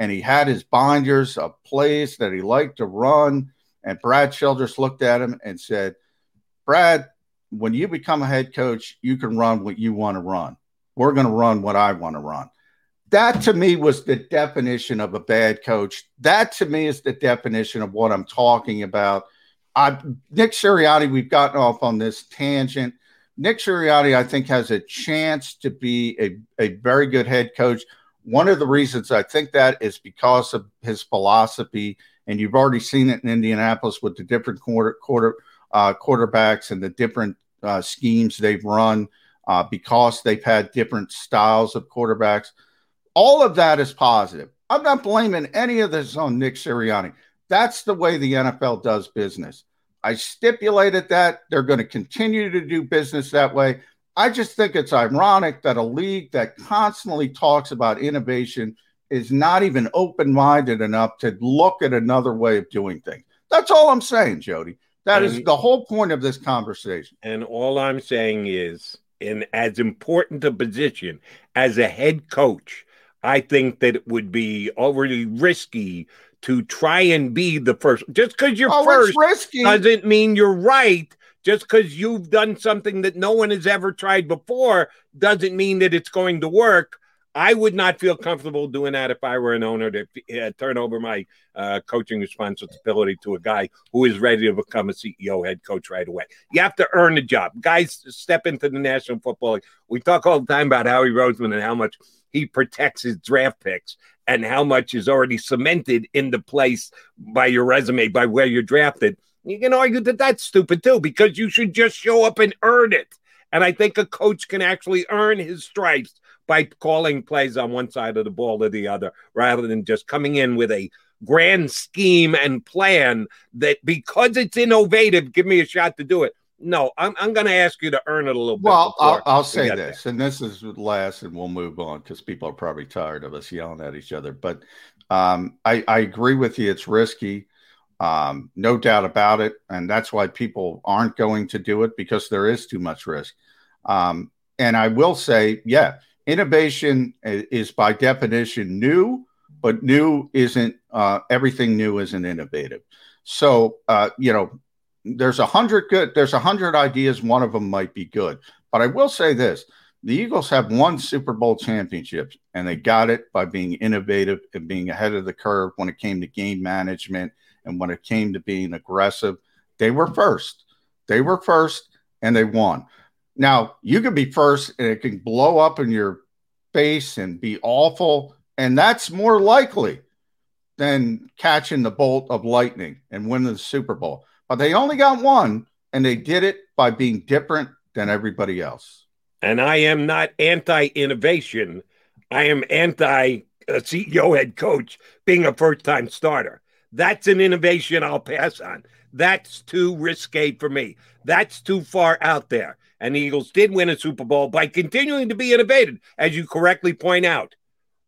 and he had his binders of plays that he liked to run. And Brad Childress looked at him and said, Brad, when you become a head coach, you can run what you want to run. We're going to run what I want to run. That to me was the definition of a bad coach. That to me is the definition of what I'm talking about. I, Nick Sirianni, we've gotten off on this tangent. Nick Sirianni, I think, has a chance to be a, a very good head coach. One of the reasons I think that is because of his philosophy, and you've already seen it in Indianapolis with the different quarter, quarter uh, quarterbacks and the different uh, schemes they've run uh, because they've had different styles of quarterbacks. All of that is positive. I'm not blaming any of this on Nick Sirianni. That's the way the NFL does business. I stipulated that they're going to continue to do business that way. I just think it's ironic that a league that constantly talks about innovation is not even open minded enough to look at another way of doing things. That's all I'm saying, Jody. That and, is the whole point of this conversation. And all I'm saying is, in as important a position as a head coach, I think that it would be overly risky to try and be the first. Just because you're oh, first doesn't mean you're right just because you've done something that no one has ever tried before doesn't mean that it's going to work. I would not feel comfortable doing that if I were an owner to uh, turn over my uh, coaching responsibility to a guy who is ready to become a CEO, head coach right away. You have to earn the job. Guys step into the National Football League. We talk all the time about Howie Roseman and how much he protects his draft picks and how much is already cemented into place by your resume, by where you're drafted. You can argue that that's stupid too, because you should just show up and earn it. And I think a coach can actually earn his stripes by calling plays on one side of the ball or the other, rather than just coming in with a grand scheme and plan that because it's innovative, give me a shot to do it. No, I'm, I'm going to ask you to earn it a little bit. Well, I'll, I'll say this, there. and this is last, and we'll move on because people are probably tired of us yelling at each other. But um, I, I agree with you. It's risky. Um, no doubt about it. And that's why people aren't going to do it because there is too much risk. Um, and I will say, yeah, innovation is by definition new, but new isn't uh, everything new isn't innovative. So, uh, you know, there's a hundred good, there's a hundred ideas. One of them might be good. But I will say this the Eagles have won Super Bowl championships, and they got it by being innovative and being ahead of the curve when it came to game management and when it came to being aggressive, they were first. They were first and they won. Now, you can be first and it can blow up in your face and be awful. And that's more likely than catching the bolt of lightning and winning the Super Bowl. But they only got one and they did it by being different than everybody else. And I am not anti innovation. I am anti uh, CEO head coach being a first time starter. That's an innovation I'll pass on. That's too risque for me. That's too far out there. And the Eagles did win a Super Bowl by continuing to be innovative, as you correctly point out,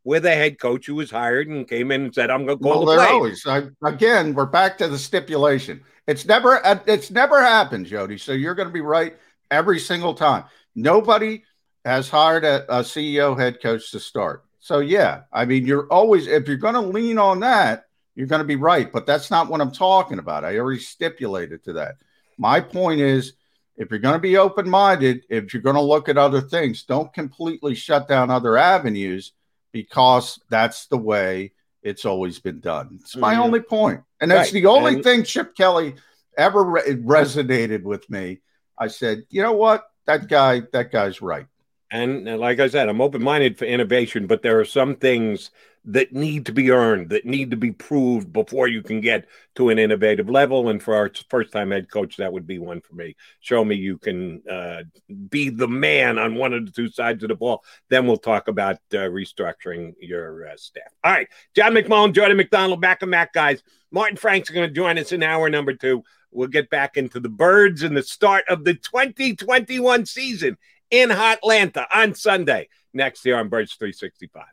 with a head coach who was hired and came in and said, "I'm going to call well, the play." Always, I, again, we're back to the stipulation. It's never, uh, it's never happened, Jody. So you're going to be right every single time. Nobody has hired a, a CEO head coach to start. So yeah, I mean, you're always if you're going to lean on that, you're going to be right. But that's not what I'm talking about. I already stipulated to that. My point is if you're going to be open minded, if you're going to look at other things, don't completely shut down other avenues because that's the way it's always been done. It's my mm-hmm. only point. And that's right. the only and- thing Chip Kelly ever re- resonated with me. I said, you know what? That guy, that guy's right. And like I said, I'm open minded for innovation, but there are some things that need to be earned, that need to be proved before you can get to an innovative level. And for our first time head coach, that would be one for me. Show me you can uh, be the man on one of the two sides of the ball. Then we'll talk about uh, restructuring your uh, staff. All right. John McMullen, Jody McDonald, back and back, guys. Martin Frank's going to join us in hour number two. We'll get back into the birds and the start of the 2021 season in Atlanta on Sunday. Next year on Birds 365.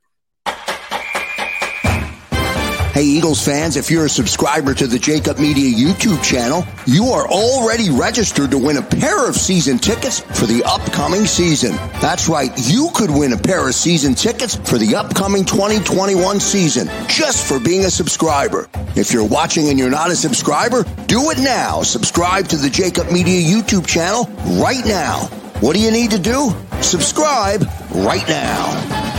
Hey, Eagles fans, if you're a subscriber to the Jacob Media YouTube channel, you are already registered to win a pair of season tickets for the upcoming season. That's right, you could win a pair of season tickets for the upcoming 2021 season just for being a subscriber. If you're watching and you're not a subscriber, do it now. Subscribe to the Jacob Media YouTube channel right now. What do you need to do? Subscribe right now.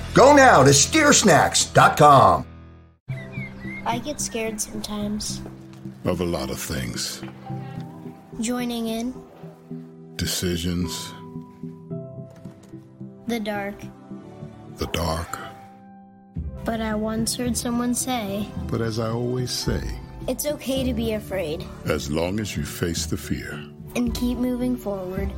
Go now to steersnacks.com. I get scared sometimes. Of a lot of things. Joining in. Decisions. The dark. The dark. But I once heard someone say. But as I always say. It's okay to be afraid. As long as you face the fear. And keep moving forward.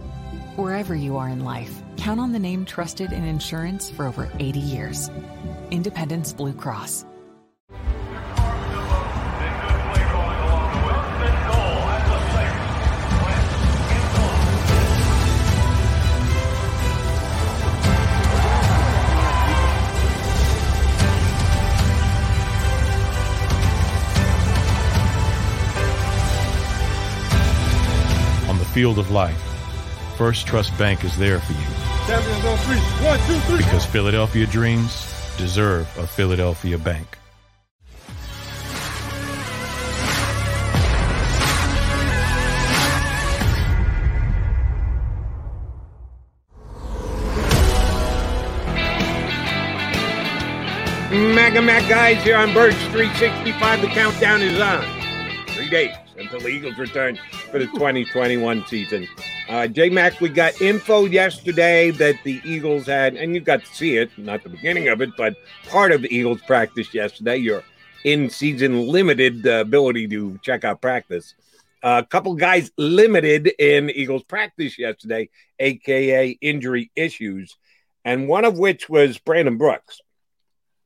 Wherever you are in life, count on the name trusted in insurance for over 80 years. Independence Blue Cross. On the field of life, First Trust Bank is there for you. One, two, three. Because Philadelphia dreams deserve a Philadelphia bank. Mega Mac guys here on Birds 365. The countdown is on. Three days until the Eagles return for the 2021 season. Uh, J Mac, we got info yesterday that the Eagles had, and you got to see it, not the beginning of it, but part of the Eagles practice yesterday. Your in season limited uh, ability to check out practice. Uh, a couple guys limited in Eagles practice yesterday, aka injury issues, and one of which was Brandon Brooks,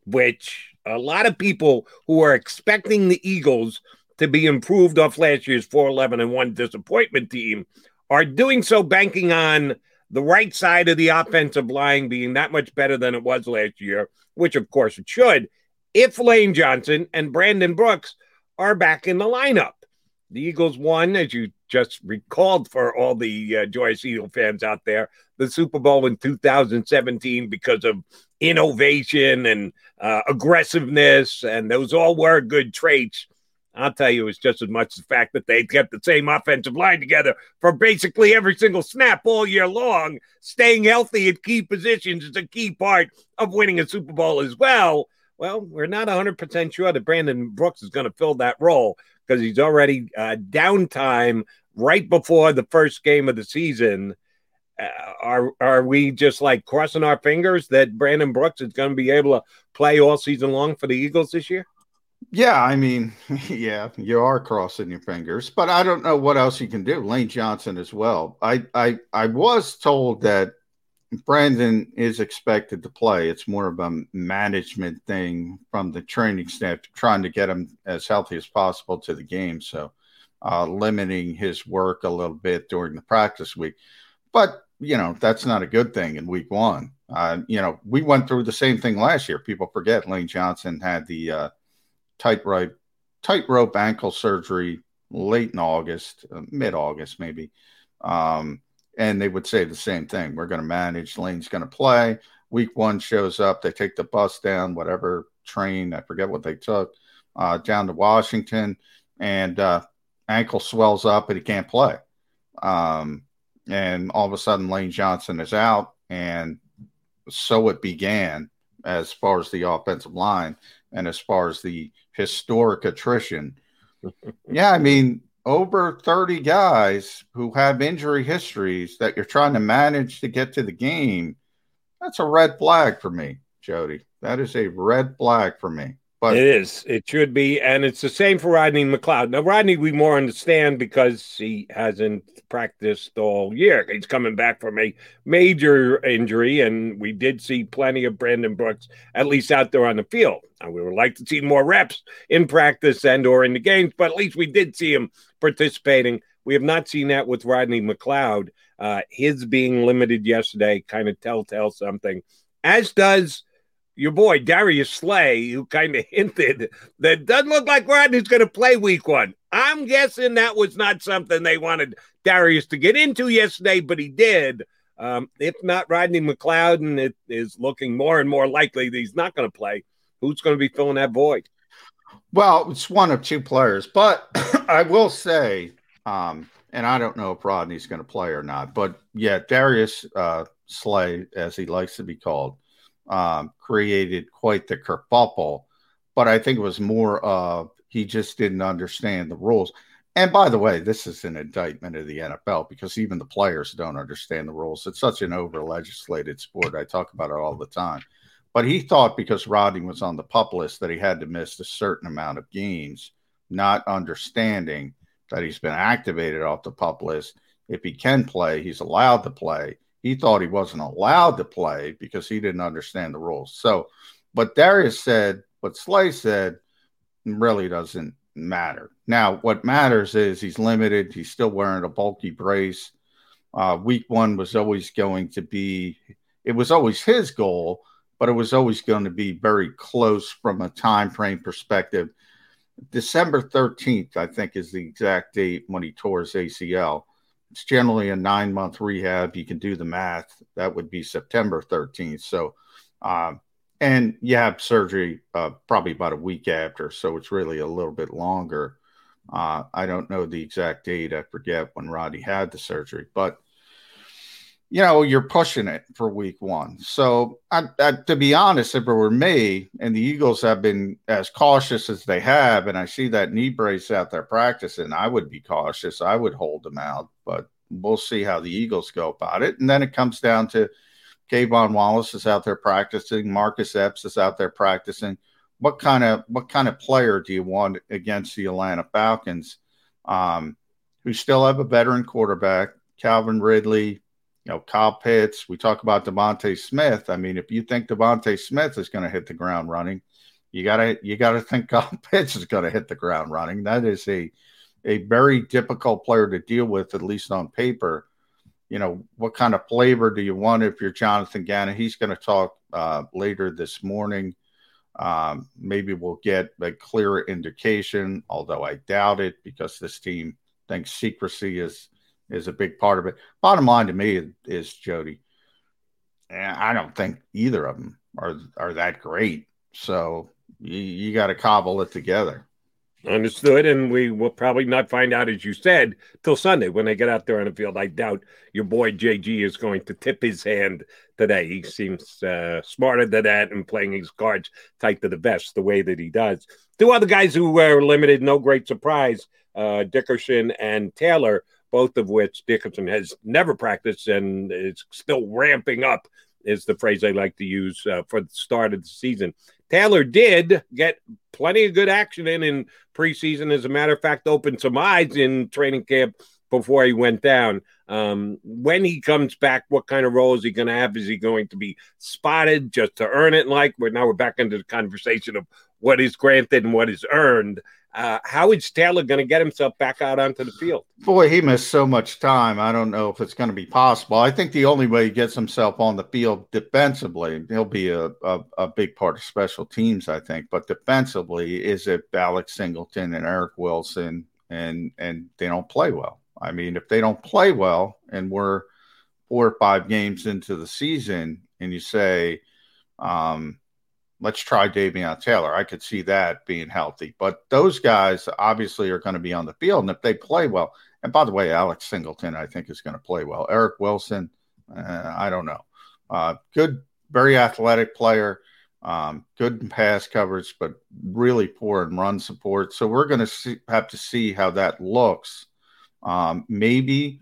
which a lot of people who are expecting the Eagles to be improved off last year's 411 and 1 disappointment team are doing so banking on the right side of the offensive line being that much better than it was last year, which of course it should, if Lane Johnson and Brandon Brooks are back in the lineup. The Eagles won, as you just recalled for all the uh, Joyous Eagle fans out there, the Super Bowl in 2017 because of innovation and uh, aggressiveness, and those all were good traits I'll tell you, it's just as much the fact that they kept the same offensive line together for basically every single snap all year long. Staying healthy at key positions is a key part of winning a Super Bowl as well. Well, we're not 100% sure that Brandon Brooks is going to fill that role because he's already uh, downtime right before the first game of the season. Uh, are are we just like crossing our fingers that Brandon Brooks is going to be able to play all season long for the Eagles this year? Yeah, I mean, yeah, you are crossing your fingers, but I don't know what else you can do. Lane Johnson as well. I I I was told that Brandon is expected to play. It's more of a management thing from the training staff trying to get him as healthy as possible to the game. So uh, limiting his work a little bit during the practice week. But, you know, that's not a good thing in week one. Uh, you know, we went through the same thing last year. People forget Lane Johnson had the uh, tightrope tightrope ankle surgery late in August, uh, mid August maybe. Um, and they would say the same thing. We're going to manage. Lane's going to play. Week one shows up. They take the bus down, whatever train, I forget what they took, uh, down to Washington, and uh, ankle swells up and he can't play. Um, and all of a sudden, Lane Johnson is out. And so it began as far as the offensive line and as far as the historic attrition. yeah, I mean, over 30 guys who have injury histories that you're trying to manage to get to the game. That's a red flag for me, Jody. That is a red flag for me. But it is. It should be, and it's the same for Rodney McLeod. Now, Rodney, we more understand because he hasn't practiced all year. He's coming back from a major injury, and we did see plenty of Brandon Brooks at least out there on the field. And we would like to see more reps in practice and or in the games, but at least we did see him participating. We have not seen that with Rodney McLeod. Uh, his being limited yesterday kind of telltale something, as does your boy Darius Slay, who kind of hinted that doesn't look like Rodney's going to play week one. I'm guessing that was not something they wanted Darius to get into yesterday, but he did. Um, if not Rodney McLeod, and it is looking more and more likely that he's not going to play, who's going to be filling that void? Well, it's one of two players, but I will say, um, and I don't know if Rodney's going to play or not, but yeah, Darius uh, Slay, as he likes to be called, um, created quite the kerfuffle. But I think it was more of he just didn't understand the rules. And by the way, this is an indictment of the NFL because even the players don't understand the rules. It's such an over legislated sport. I talk about it all the time. But he thought because Rodney was on the pup list that he had to miss a certain amount of games, not understanding that he's been activated off the pup list. If he can play, he's allowed to play. He thought he wasn't allowed to play because he didn't understand the rules. So, but Darius said, what Slay said really doesn't matter. Now, what matters is he's limited. He's still wearing a bulky brace. Uh, week one was always going to be, it was always his goal, but it was always going to be very close from a time frame perspective. December 13th, I think, is the exact date when he tore his ACL. It's generally a nine month rehab. You can do the math. That would be September 13th. So, um, and you have surgery uh, probably about a week after, so it's really a little bit longer. Uh, I don't know the exact date. I forget when Roddy had the surgery, but you know you're pushing it for week one. So, I, I, to be honest, if it were me and the Eagles have been as cautious as they have, and I see that knee brace out there practicing, I would be cautious. I would hold them out, but we'll see how the Eagles go about it. And then it comes down to K'Von Wallace is out there practicing. Marcus Epps is out there practicing. What kind of what kind of player do you want against the Atlanta Falcons, um, who still have a veteran quarterback, Calvin Ridley, you know, Kyle Pitts. We talk about DeVonta Smith. I mean, if you think DeVonta Smith is going to hit the ground running, you gotta you gotta think Kyle Pitts is going to hit the ground running. That is a a very difficult player to deal with, at least on paper you know, what kind of flavor do you want if you're Jonathan Gannon? He's going to talk uh, later this morning. Um, maybe we'll get a clearer indication, although I doubt it because this team thinks secrecy is is a big part of it. Bottom line to me is Jody. I don't think either of them are are that great. So you, you got to cobble it together. Understood. And we will probably not find out, as you said, till Sunday when they get out there on the field. I doubt your boy JG is going to tip his hand today. He seems uh, smarter than that and playing his cards tight to the vest the way that he does. Two other guys who were limited, no great surprise uh, Dickerson and Taylor, both of which Dickerson has never practiced and is still ramping up, is the phrase I like to use uh, for the start of the season. Taylor did get plenty of good action in in preseason. As a matter of fact, opened some eyes in training camp before he went down. Um, when he comes back, what kind of role is he going to have? Is he going to be spotted just to earn it? Like, we're now we're back into the conversation of what is granted and what is earned. Uh, how is Taylor going to get himself back out onto the field? Boy, he missed so much time. I don't know if it's going to be possible. I think the only way he gets himself on the field defensively, he'll be a, a, a big part of special teams, I think. But defensively, is if Alex Singleton and Eric Wilson and and they don't play well. I mean, if they don't play well, and we're four or five games into the season, and you say, um, let's try Davion Taylor. I could see that being healthy. But those guys obviously are going to be on the field. And if they play well, and by the way, Alex Singleton, I think, is going to play well. Eric Wilson, uh, I don't know. Uh, good, very athletic player, um, good in pass coverage, but really poor in run support. So we're going to have to see how that looks. Um, maybe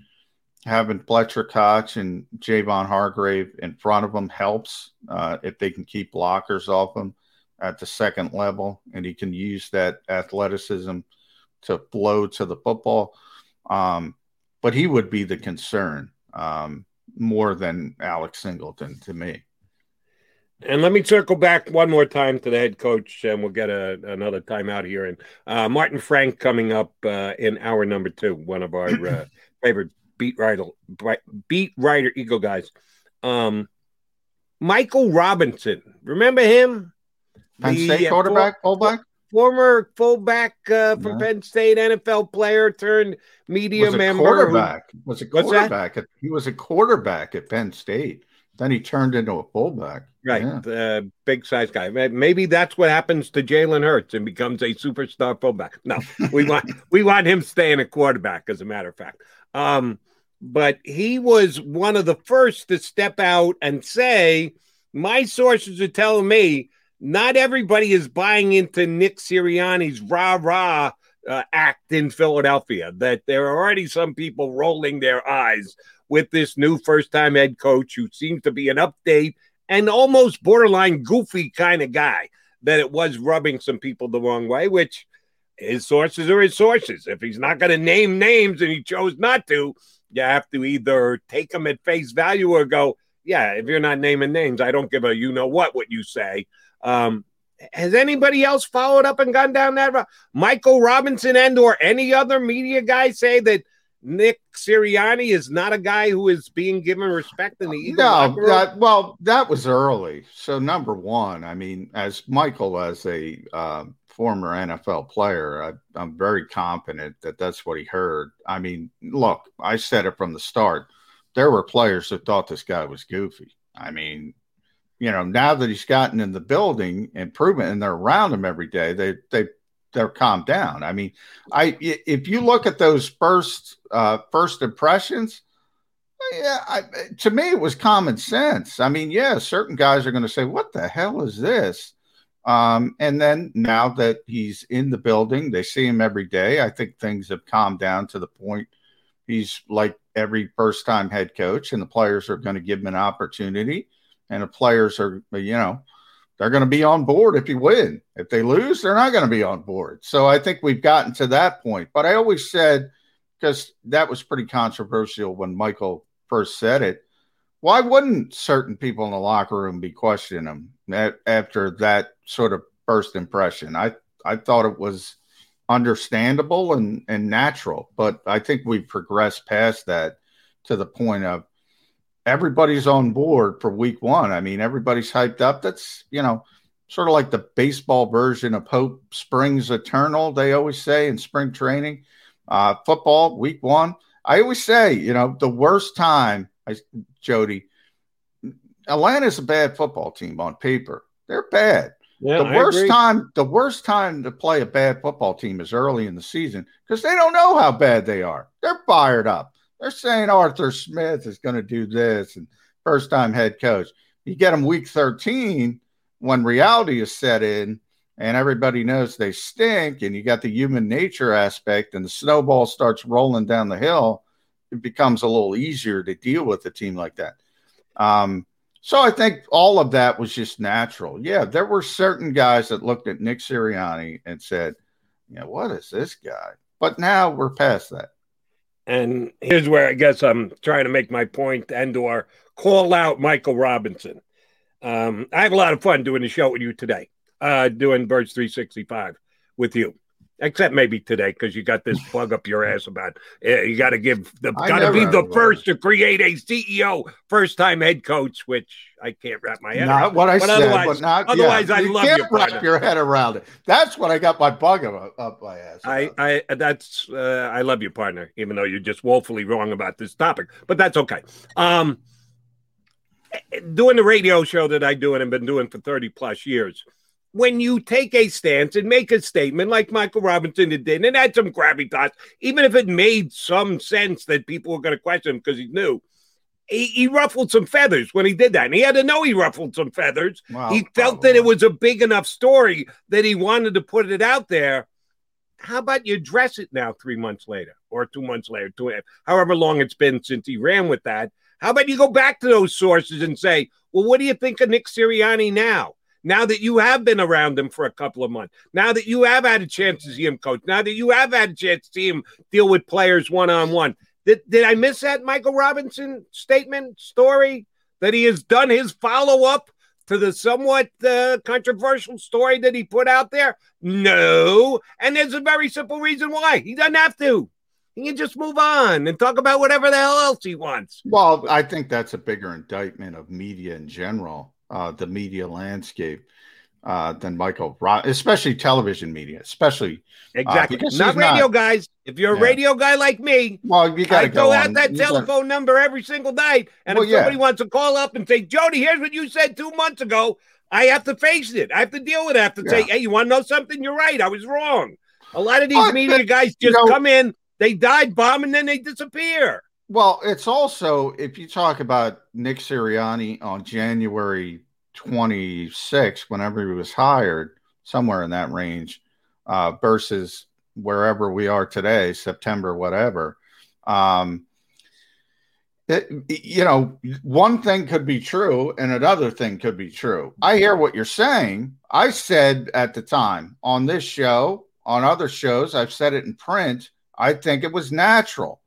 having Fletcher Cox and Javon Hargrave in front of him helps uh, if they can keep blockers off him at the second level, and he can use that athleticism to flow to the football. Um, but he would be the concern um, more than Alex Singleton to me. And let me circle back one more time to the head coach, and we'll get a, another timeout here. And uh, Martin Frank coming up uh, in hour number two, one of our uh, favorite beat writer, beat writer Eagle guys. Um, Michael Robinson, remember him? Penn State uh, quarterback, fullback. former fullback uh, from yeah. Penn State, NFL player turned media was member. Quarterback who, was a quarterback. At, he was a quarterback at Penn State. Then he turned into a fullback. Right, yeah. big size guy. Maybe that's what happens to Jalen Hurts and becomes a superstar fullback. No, we want we want him staying a quarterback. As a matter of fact, um, but he was one of the first to step out and say, "My sources are telling me not everybody is buying into Nick Sirianni's rah rah." Uh, act in Philadelphia, that there are already some people rolling their eyes with this new first time head coach who seems to be an update and almost borderline goofy kind of guy that it was rubbing some people the wrong way, which his sources are his sources. If he's not going to name names and he chose not to, you have to either take them at face value or go, yeah, if you're not naming names, I don't give a you know what what you say. Um, has anybody else followed up and gone down that road? Michael Robinson and or any other media guy say that Nick Sirianni is not a guy who is being given respect in the Eagles. No, that, well, that was early. So number one, I mean, as Michael, as a uh, former NFL player, I, I'm very confident that that's what he heard. I mean, look, I said it from the start. There were players that thought this guy was goofy. I mean, you know, now that he's gotten in the building and proven, and they're around him every day, they they they're calmed down. I mean, I if you look at those first uh, first impressions, yeah, I, to me it was common sense. I mean, yeah, certain guys are going to say, "What the hell is this?" Um, and then now that he's in the building, they see him every day. I think things have calmed down to the point he's like every first time head coach, and the players are going to give him an opportunity, and the players are, you know they're going to be on board if you win. If they lose, they're not going to be on board. So I think we've gotten to that point. But I always said, because that was pretty controversial when Michael first said it, why wouldn't certain people in the locker room be questioning him after that sort of first impression? I, I thought it was understandable and, and natural, but I think we've progressed past that to the point of everybody's on board for week one. I mean, everybody's hyped up. That's, you know, sort of like the baseball version of Hope Springs Eternal, they always say in spring training. Uh, football, week one. I always say, you know, the worst time, I, Jody, Atlanta's a bad football team on paper. They're bad. Yeah, the I worst agree. time, the worst time to play a bad football team is early in the season because they don't know how bad they are. They're fired up. They're saying Arthur Smith is going to do this and first time head coach. You get them week 13 when reality is set in and everybody knows they stink and you got the human nature aspect and the snowball starts rolling down the hill, it becomes a little easier to deal with a team like that. Um, so I think all of that was just natural. Yeah, there were certain guys that looked at Nick Sirianni and said, "Yeah, what is this guy?" But now we're past that. And here's where I guess I'm trying to make my point and or call out Michael Robinson. Um, I have a lot of fun doing the show with you today, uh, doing Birds 365 with you except maybe today because you got this plug up your ass about uh, you got to give the got to be the first to create a CEO first time head coach, which I can't wrap my head. Not around. what I but said, otherwise, but not, otherwise yeah. I you love can't you. Wrap your head around it. That's what I got my bug up, up my ass. About. I I that's uh, I love you, partner, even though you're just woefully wrong about this topic, but that's okay. Um, doing the radio show that I do and have been doing for 30 plus years when you take a stance and make a statement like Michael Robinson did and had some gravitas, even if it made some sense that people were going to question him because he knew, he, he, ruffled some feathers when he did that. And he had to know he ruffled some feathers. Wow, he felt that it was a big enough story that he wanted to put it out there. How about you address it now, three months later, or two months later, two, however long it's been since he ran with that? How about you go back to those sources and say, well, what do you think of Nick Sirianni now? Now that you have been around him for a couple of months, now that you have had a chance to see him coach, now that you have had a chance to see him deal with players one on one. Did, did I miss that Michael Robinson statement story that he has done his follow up to the somewhat uh, controversial story that he put out there? No. And there's a very simple reason why. He doesn't have to. He can just move on and talk about whatever the hell else he wants. Well, I think that's a bigger indictment of media in general uh, the media landscape. uh, than Michael, Rob, especially television media, especially uh, exactly uh, not radio not, guys. If you're a yeah. radio guy like me, well, you got to go out that telephone gotta... number every single night, and well, if somebody yeah. wants to call up and say, "Jody, here's what you said two months ago," I have to face it. I have to deal with it. I have to yeah. say, "Hey, you want to know something? You're right. I was wrong." A lot of these media guys just you know, come in, they dive bomb, and then they disappear. Well, it's also if you talk about Nick Sirianni on January 26, whenever he was hired, somewhere in that range, uh, versus wherever we are today, September, whatever. Um, it, you know, one thing could be true and another thing could be true. I hear what you're saying. I said at the time on this show, on other shows, I've said it in print. I think it was natural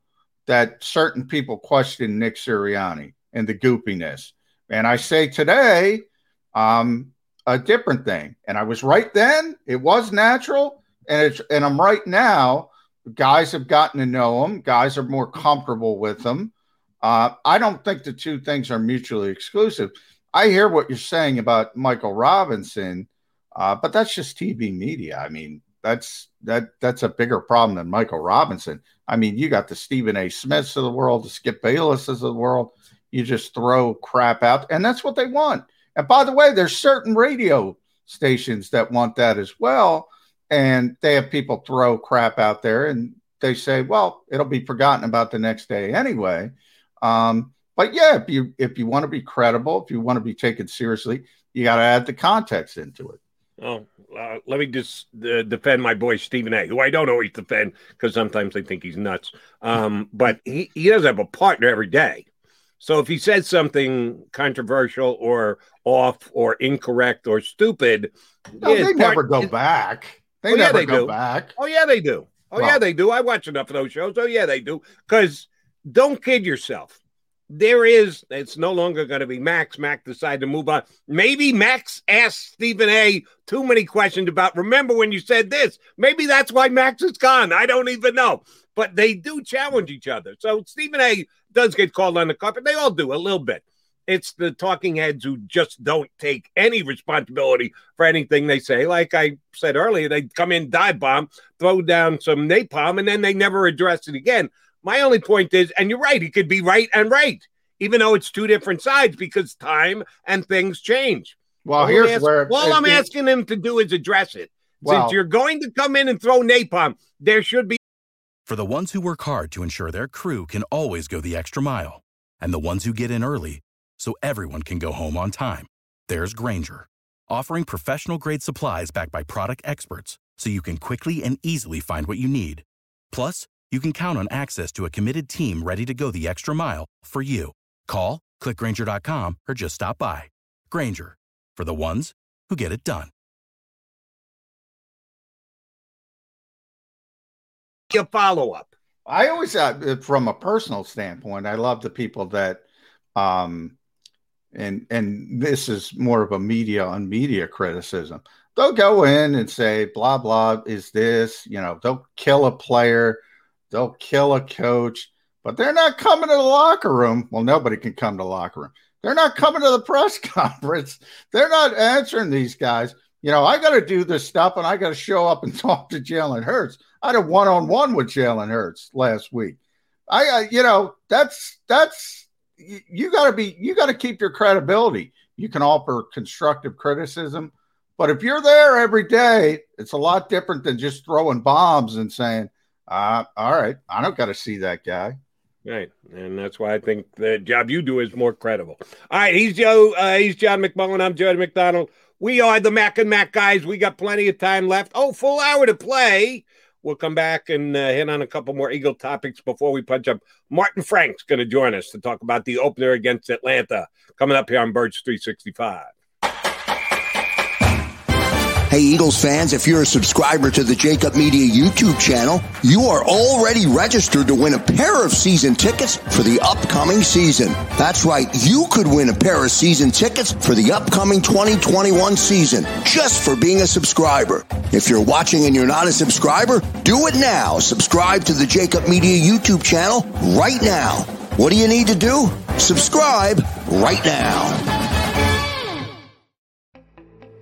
that certain people question Nick Sirianni and the goopiness. And I say today, um, a different thing. And I was right then. It was natural, and it's and I'm right now. Guys have gotten to know him. Guys are more comfortable with him. Uh, I don't think the two things are mutually exclusive. I hear what you're saying about Michael Robinson, uh, but that's just TV media. I mean, that's that that's a bigger problem than Michael Robinson. I mean, you got the Stephen A. Smiths of the world, the Skip Baylesses of the world. You just throw crap out, and that's what they want. And by the way, there's certain radio stations that want that as well. And they have people throw crap out there and they say, well, it'll be forgotten about the next day anyway. Um, but yeah, if you if you want to be credible, if you want to be taken seriously, you got to add the context into it. Oh, uh, let me just uh, defend my boy Stephen A., who I don't always defend because sometimes I think he's nuts. Um, but he, he does have a partner every day. So if he says something controversial or off or incorrect or stupid, no, they part, never go back. They oh, never yeah, they go do. back. Oh yeah, they do. Oh well, yeah, they do. I watch enough of those shows. Oh yeah, they do. Because don't kid yourself. There is. It's no longer going to be Max. Max decided to move on. Maybe Max asked Stephen A. too many questions about. Remember when you said this? Maybe that's why Max is gone. I don't even know. But they do challenge each other. So Stephen A does get called on the carpet. They all do a little bit. It's the talking heads who just don't take any responsibility for anything they say. Like I said earlier, they come in, dive bomb, throw down some napalm, and then they never address it again. My only point is, and you're right, he could be right and right, even though it's two different sides because time and things change. Well, all here's ask, where all I'm asking him to do is address it. Well, Since you're going to come in and throw napalm, there should be for the ones who work hard to ensure their crew can always go the extra mile, and the ones who get in early so everyone can go home on time. There's Grainger, offering professional grade supplies backed by product experts so you can quickly and easily find what you need. Plus, you can count on access to a committed team ready to go the extra mile for you. Call, clickgrainger.com, or just stop by. Grainger, for the ones who get it done. a follow up. I always, uh, from a personal standpoint, I love the people that, um, and and this is more of a media on media criticism. They'll go in and say blah blah is this, you know, they'll kill a player, they'll kill a coach, but they're not coming to the locker room. Well, nobody can come to the locker room. They're not coming to the press conference. They're not answering these guys. You know, I got to do this stuff and I got to show up and talk to Jalen Hurts. I had a one on one with Jalen Hurts last week. I, uh, you know, that's that's you, you got to be you got to keep your credibility. You can offer constructive criticism, but if you're there every day, it's a lot different than just throwing bombs and saying, uh, "All right, I don't got to see that guy." Right, and that's why I think the job you do is more credible. All right, he's Joe. Uh, he's John McMullen. I'm Jody McDonald. We are the Mac and Mac guys. We got plenty of time left. Oh, full hour to play. We'll come back and uh, hit on a couple more Eagle topics before we punch up. Martin Frank's going to join us to talk about the opener against Atlanta coming up here on Birds 365. Hey, Eagles fans, if you're a subscriber to the Jakib Media YouTube channel, you are already registered to win a pair of season tickets for the upcoming season. That's right, you could win a pair of season tickets for the upcoming 2021 season just for being a subscriber. If you're watching and you're not a subscriber, do it now. Subscribe to the Jakib Media YouTube channel right now. What do you need to do? Subscribe right now.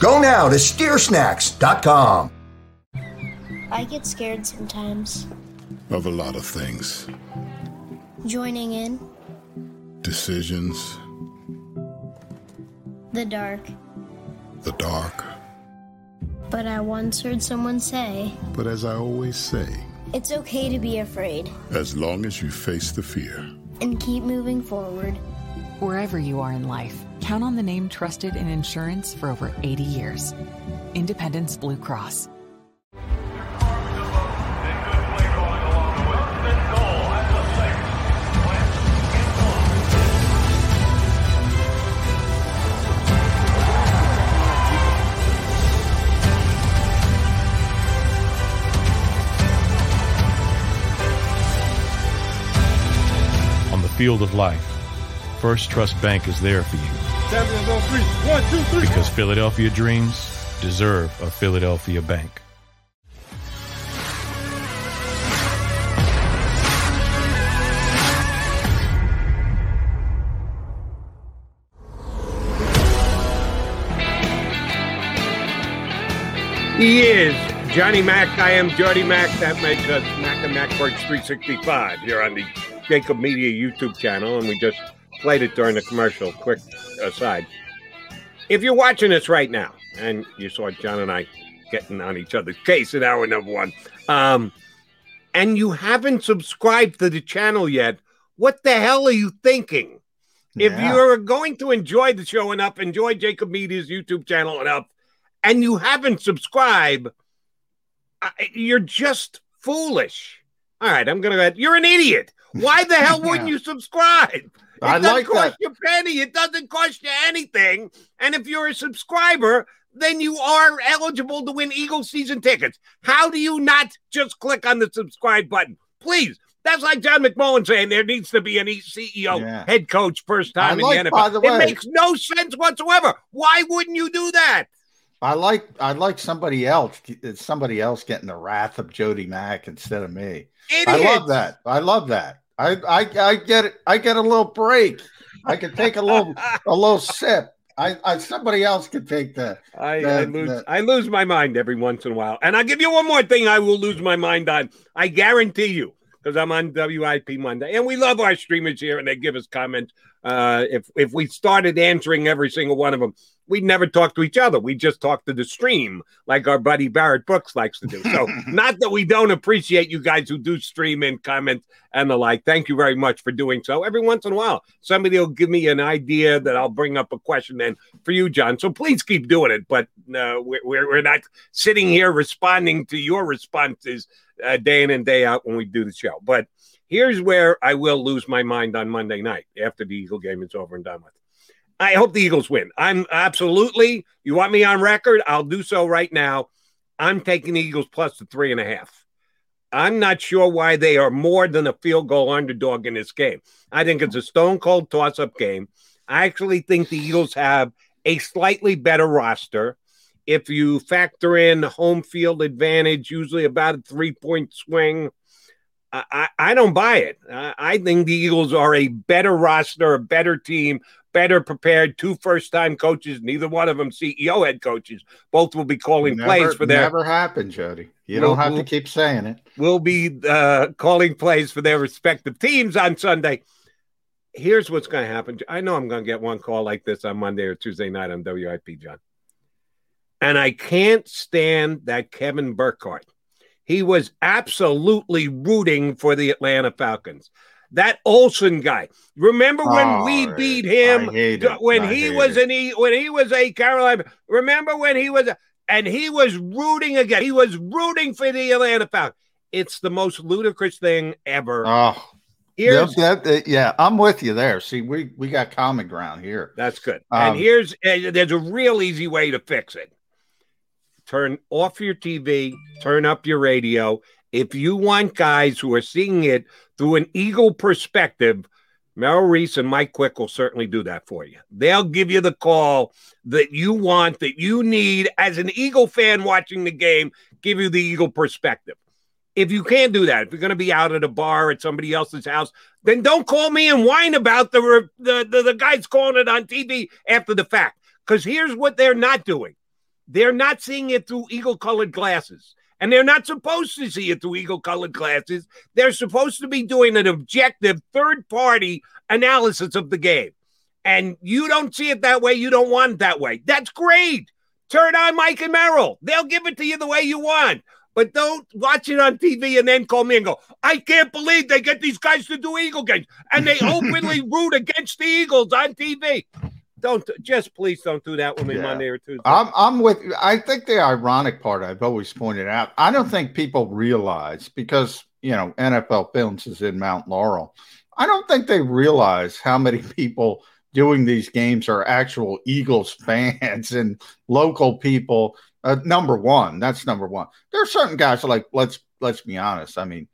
Go now to steersnacks.com. I get scared sometimes. Of a lot of things. Joining in, Decisions, the dark. the dark. But I once heard someone say, But as I always say, it's okay to be afraid as long as you face the fear. and keep moving forward. Wherever you are in life, count on the name trusted in insurance for over 80 years Independence Blue Cross. On the field of life, First Trust Bank is there for you. Champions on three. One, two, three. Because Philadelphia dreams deserve a Philadelphia bank. He is Johnny Mac. I am Jody Mac. That makes us Mac and Macworks 365 here on the Jakib Media YouTube channel, and we just played it during the commercial. Quick aside. If you're watching this right now, and you saw John and I getting on each other's case in hour number one, um, and you haven't subscribed to the channel yet, what the hell are you thinking? If Yeah. you're going to enjoy the show enough, enjoy Jakib Media's YouTube channel enough, and you haven't subscribed, you're just foolish. All right, I'm gonna. go ahead. You're an idiot. Why the hell wouldn't you subscribe? It I doesn't like cost that. you a penny. It doesn't cost you anything. And if you're a subscriber, then you are eligible to win Eagle season tickets. How do you not just click on the subscribe button? Please. That's like John McMullen saying there needs to be an CEO, Yeah. head coach, first time I like, in the by NFL. the it makes no sense whatsoever. Why wouldn't you do that? I like I like somebody else somebody else getting the wrath of Jody Mack instead of me. I love that. I love that. I I I get it. I get a little break. I can take a little a little sip. I, I somebody else could take that. I, I lose the- I lose my mind every once in a while. And I'll give you one more thing I will lose my mind on. I guarantee you, because I'm on WIP Monday. And we love our streamers here and they give us comments. Uh, if if we started answering every single one of them, we'd never talk to each other. We just talk to the stream, like our buddy Barrett Brooks likes to do. So not that we don't appreciate you guys who do stream and comment and the like. Thank you very much for doing so. Every once in a while, somebody will give me an idea that I'll bring up a question then for you, John. So please keep doing it. But uh, we're, we're we're not sitting here responding to your responses uh, day in and day out when we do the show. But here's where I will lose my mind on Monday night after the Eagle game is over and done with. I hope the Eagles win. I'm absolutely. You want me on record? I'll do so right now. I'm taking the Eagles plus the three and a half. I'm not sure why they are more than a field goal underdog in this game. I think it's a stone cold toss up game. I actually think the Eagles have a slightly better roster. If you factor in home field advantage, usually about a three point swing, I, I don't buy it. I think the Eagles are a better roster, a better team, better prepared. Two first time coaches, neither one of them CEO head coaches. Both will be calling never, plays for their. Never happened, Jody. You We'll- don't have we'll- to keep saying it. will be uh, calling plays for their respective teams on Sunday. Here's what's going to happen. I know I'm going to get one call like this on Monday or Tuesday night on WIP, John. And I can't stand that Kevin Burkhardt. He was absolutely rooting for the Atlanta Falcons. That Olsen guy. Remember when Oh, we beat him I hate it. when I he was it. an e, when he was a Carolina. Remember when he was a, and he was rooting again. He was rooting for the Atlanta Falcons. It's the most ludicrous thing ever. Oh, Here's that- that- yeah, I'm with you there. See, we we got common ground here. That's good. Um, and here's uh, there's a real easy way to fix it. Turn off your TV, turn up your radio. If you want guys who are seeing it through an eagle perspective, Merrill Reese and Mike Quick will certainly do that for you. They'll give you the call that you want, that you need as an Eagle fan watching the game, give you the Eagle perspective. If you can't do that, if you're going to be out at a bar at somebody else's house, then don't call me and whine about the the, the, the guys calling it on TV after the fact. Because here's what they're not doing they're not seeing it through eagle colored glasses. And they're not supposed to see it through eagle colored glasses. They're supposed to be doing an objective third party analysis of the game. And you don't see it that way. You don't want it that way. That's great. Turn on Mike and Merrill. They'll give it to you the way you want. But don't watch it on TV and then call me and go, I can't believe they get these guys to do Eagle games and they openly root against the Eagles on TV. Don't just please don't do that with me Yeah. Monday or Tuesday. I'm I'm with. I think the ironic part I've always pointed out, I don't think people realize because you know NFL Films is in Mount Laurel. I don't think they realize how many people doing these games are actual Eagles fans and local people. Uh, number one, that's number one. There are certain guys like let's let's be honest. I mean,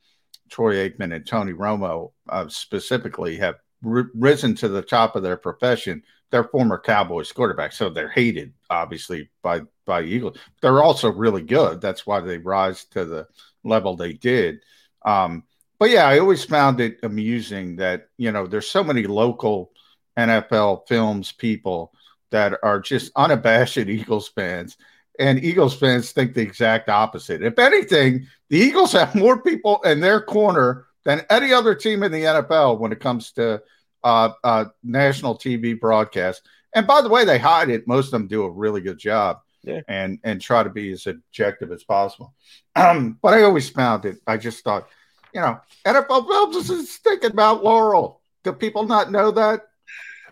Troy Aikman and Tony Romo uh, specifically have ri- risen to the top of their profession. They're former Cowboys quarterbacks, so they're hated obviously by by Eagles. They're also really good. That's why they rise to the level they did. Um, but yeah, I always found it amusing that you know there's so many local NFL films people that are just unabashed Eagles fans. And Eagles fans think the exact opposite. If anything, the Eagles have more people in their corner than any other team in the NFL when it comes to uh, uh, national TV broadcast. And by the way, they hide it. Most of them do a really good job Yeah. and and try to be as objective as possible. Um, but I always found it. I just thought, you know, NFL Films is thinking about Laurel. Do people not know that?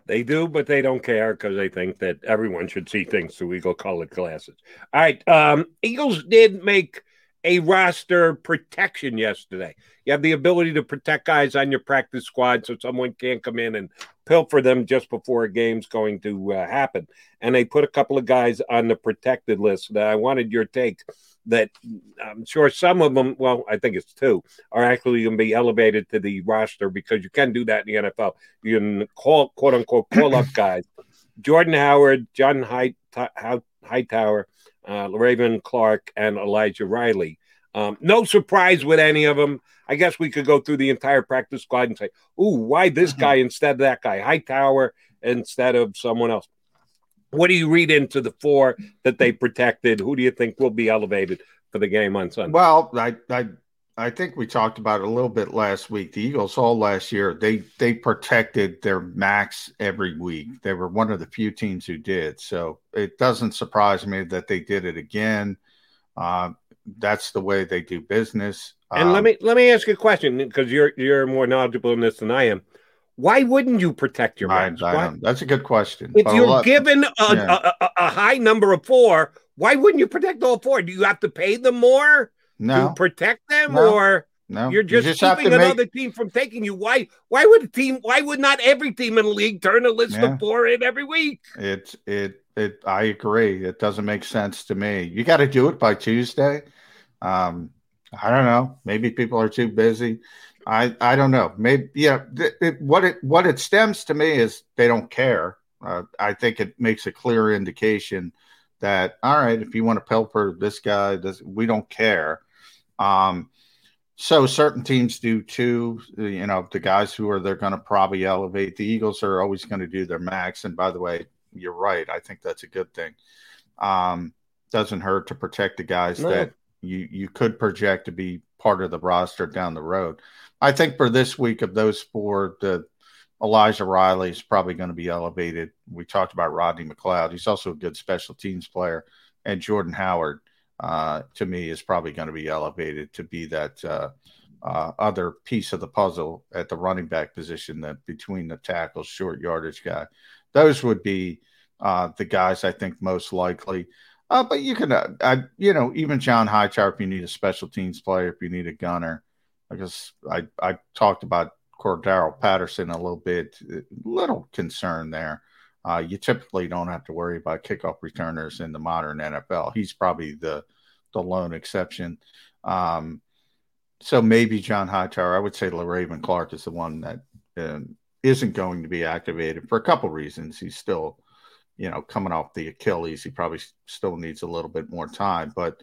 They do, but they don't care because they think that everyone should see things through eagle colored glasses. All right. Um, Eagles did make a roster protection yesterday. You have the ability to protect guys on your practice squad so someone can't come in and pilfer them just before a game's going to uh, happen. And they put a couple of guys on the protected list that I wanted your take that I'm sure some of them, well, I think it's two, are actually going to be elevated to the roster because you can do that in the NFL. You can call, quote unquote, call up guys. Jordan Howard, John Hightower, uh, Raven Clark, and Elijah Riley. Um, no surprise with any of them. I guess we could go through the entire practice squad and say, "Ooh, why this guy instead of that guy? Hightower instead of someone else." What do you read into the four that they protected? Who do you think will be elevated for the game on Sunday? Well, I, I I think we talked about it a little bit last week. The Eagles all last year they they protected their max every week. They were one of the few teams who did. So it doesn't surprise me that they did it again. Uh, that's the way they do business. And let Um, me let me ask you a question because you're you're more knowledgeable in this than I am. Why wouldn't you protect your max? I Why- don't- that's a good question. If But you're lot- given a, Yeah. a, a, a high number of four, why wouldn't you protect all four? Do you have to pay them more no, to protect them, No. or no, you're You just, keeping to make- another team from taking you? Why? Why would a team? Why would not every team in the league turn a list Yeah. of four in every week? It it it. I agree. It doesn't make sense to me. You got to do it by Tuesday. Um, I don't know. Maybe people are too busy. I I don't know. Maybe yeah. Th- it, what it what it stems to me is they don't care. Uh, I think it makes a clear indication that all right, if you want to pilfer this guy, this, we don't care. Um, so certain teams do too. You know, the guys who are they're going to probably elevate. The Eagles are always going to do their max. And by the way, you're right. I think that's a good thing. Um, doesn't hurt to protect the guys no. that you you could project to be part of the roster down the road. I think for this week of those four, the Elijah Riley is probably going to be elevated. We talked about Rodney McLeod. He's also a good special teams player, and Jordan Howard uh, to me is probably going to be elevated to be that uh, uh, other piece of the puzzle at the running back position that between the tackles, short yardage guy. Those would be uh, the guys I think most likely. Uh, but you can, uh, I, you know, even John Hightower, if you need a special teams player, if you need a gunner, because I, I talked about Cordarrelle Patterson a little bit, little concern there. Uh, you typically don't have to worry about kickoff returners in the modern NFL. He's probably the the lone exception. Um, so maybe John Hightower. I would say Le'Raven Clark is the one that uh, not going to be activated for a couple reasons. He's still, you know, coming off the Achilles. He probably still needs a little bit more time. But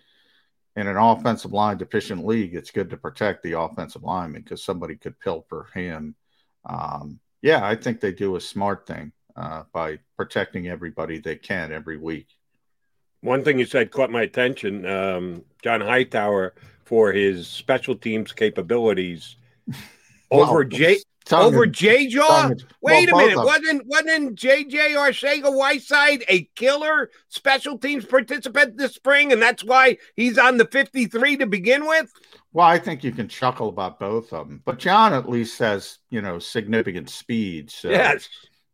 in an offensive line deficient league, it's good to protect the offensive lineman because somebody could pilfer him. Um, yeah, I think they do a smart thing uh, by protecting everybody they can every week. One thing you said caught my attention. Um, John Hightower for his special teams capabilities over J over J Jaw. Wait well, a minute, wasn't wasn't JJ Arcega Whiteside a killer special teams participant this spring, and that's why he's on the fifty three to begin with? Well, I think you can chuckle about both of them, but John at least has you know significant speed. So yes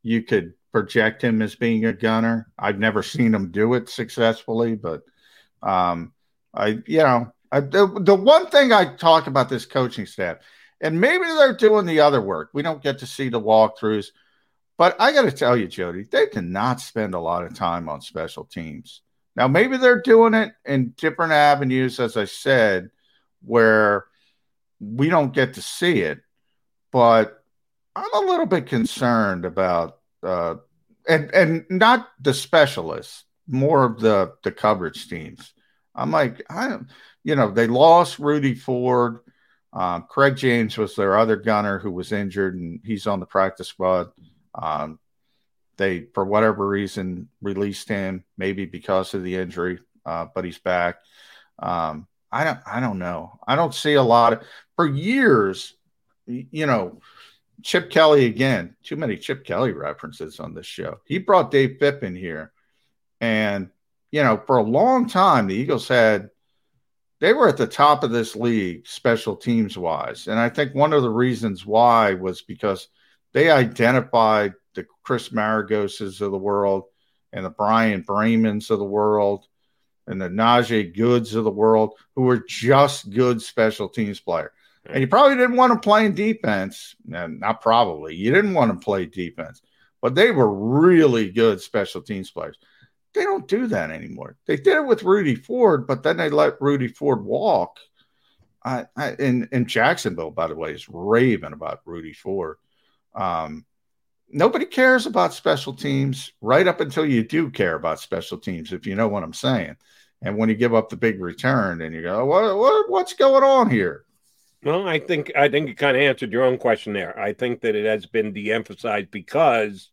you could project him as being a gunner. I've never seen him do it successfully, but um, I, you know, I, the, the one thing I talk about this coaching staff, and maybe they're doing the other work. We don't get to see the walkthroughs, but I got to tell you, Jody, they cannot spend a lot of time on special teams. Now, maybe they're doing it in different avenues, as I said, where we don't get to see it, but I'm a little bit concerned about uh, and and not the specialists, more of the the coverage teams. I'm like, I, you know, they lost Rudy Ford. Um, Craig James was their other gunner who was injured, and he's on the practice squad. Um, they, for whatever reason, released him, maybe because of the injury, uh, but he's back. Um, I don't, I don't know. I don't see a lot of for years. You know, Chip Kelly again. Too many Chip Kelly references on this show. He brought Dave Fipp in here, and you know, for a long time, the Eagles had they were at the top of this league, special teams wise, and I think one of the reasons why was because they identified the Chris Maragoses of the world and the Bryan Bramans of the world and the Najee Goodes of the world, who were just good special teams players. And you probably didn't want to play in defense. And not probably. You didn't want to play defense, but they were really good special teams players. They don't do that anymore. They did it with Rudy Ford, but then they let Rudy Ford walk. I, I in, in Jacksonville, by the way, is raving about Rudy Ford. Um, nobody cares about special teams right up until you do care about special teams, if you know what I'm saying. And when you give up the big return and you go, what, what what's going on here? Well, I think I think you kind of answered your own question there. I think that it has been de-emphasized because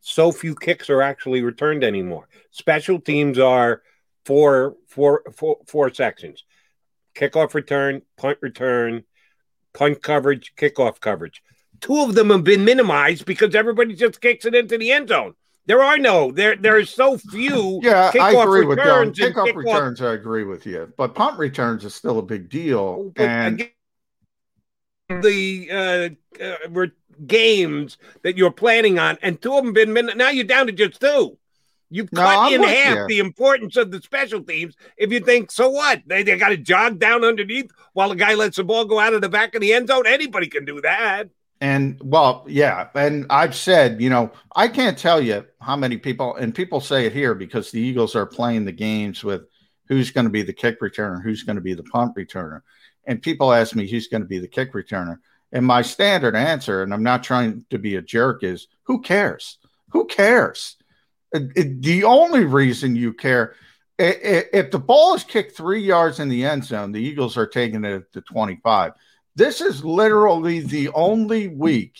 so few kicks are actually returned anymore. Special teams are four, four, four, four sections: kickoff return, punt return, punt coverage, kickoff coverage. Two of them have been minimized because everybody just kicks it into the end zone. There are no there. There are so few. Yeah, I agree with. Kickoff, kickoff returns, I agree with you, but punt returns is still a big deal. Oh, but and again, the uh, uh, games that you're planning on, and two of them been minutes. Now you're down to just two. You no, cut I'm in half you. the importance of the special teams. If you think, so what? They, they got to jog down underneath while the guy lets the ball go out of the back of the end zone. Anybody can do that. And well, yeah. And I've said, you know, I can't tell you how many people, and people say it here because the Eagles are playing the games with who's going to be the kick returner, who's going to be the punt returner and people ask me who's going to be the kick returner. And my standard answer, and I'm not trying to be a jerk, is who cares? Who cares? It, it, the only reason you care, if the ball is kicked three yards in the end zone, the Eagles are taking it to 25. This is literally the only week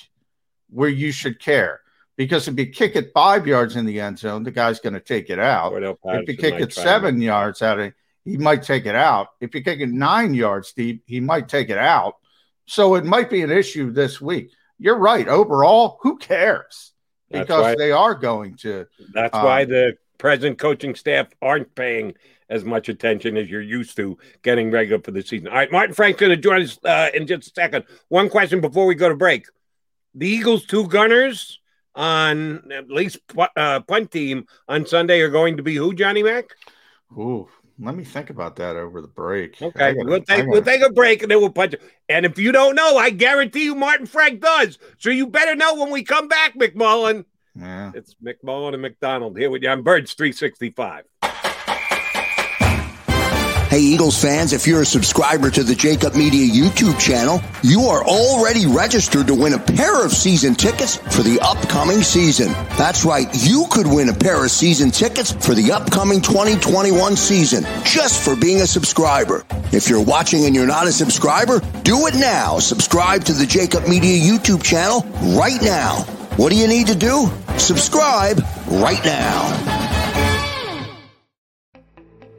where you should care because if you kick it five yards in the end zone, the guy's going to take it out. If you kick it seven yards out of he might take it out. If you kick it nine yards deep, he might take it out. So it might be an issue this week. You're right. Overall, who cares? Because why, they are going to. That's um, why the present coaching staff aren't paying as much attention as you're used to getting regular for the season. All right, Martin Frank's going to join us uh, in just a second. One question before we go to break: The Eagles' two gunners on at least uh, punt team on Sunday are going to be who? Johnny Mack. Ooh, let me think about that over the break. Okay, gotta, we'll take gotta... we'll take a break and then we'll punch. And if you don't know, I guarantee you, Martin Frank does. So you better know when we come back, McMullen. Yeah, it's McMullen and McDonald here with you on Birds three sixty five. Hey, Eagles fans, if you're a subscriber to the Jakib Media YouTube channel, you are already registered to win a pair of season tickets for the upcoming season. That's right, you could win a pair of season tickets for the upcoming 2021 season just for being a subscriber. If you're watching and you're not a subscriber, do it now. Subscribe to the Jakib Media YouTube channel right now. What do you need to do? Subscribe right now.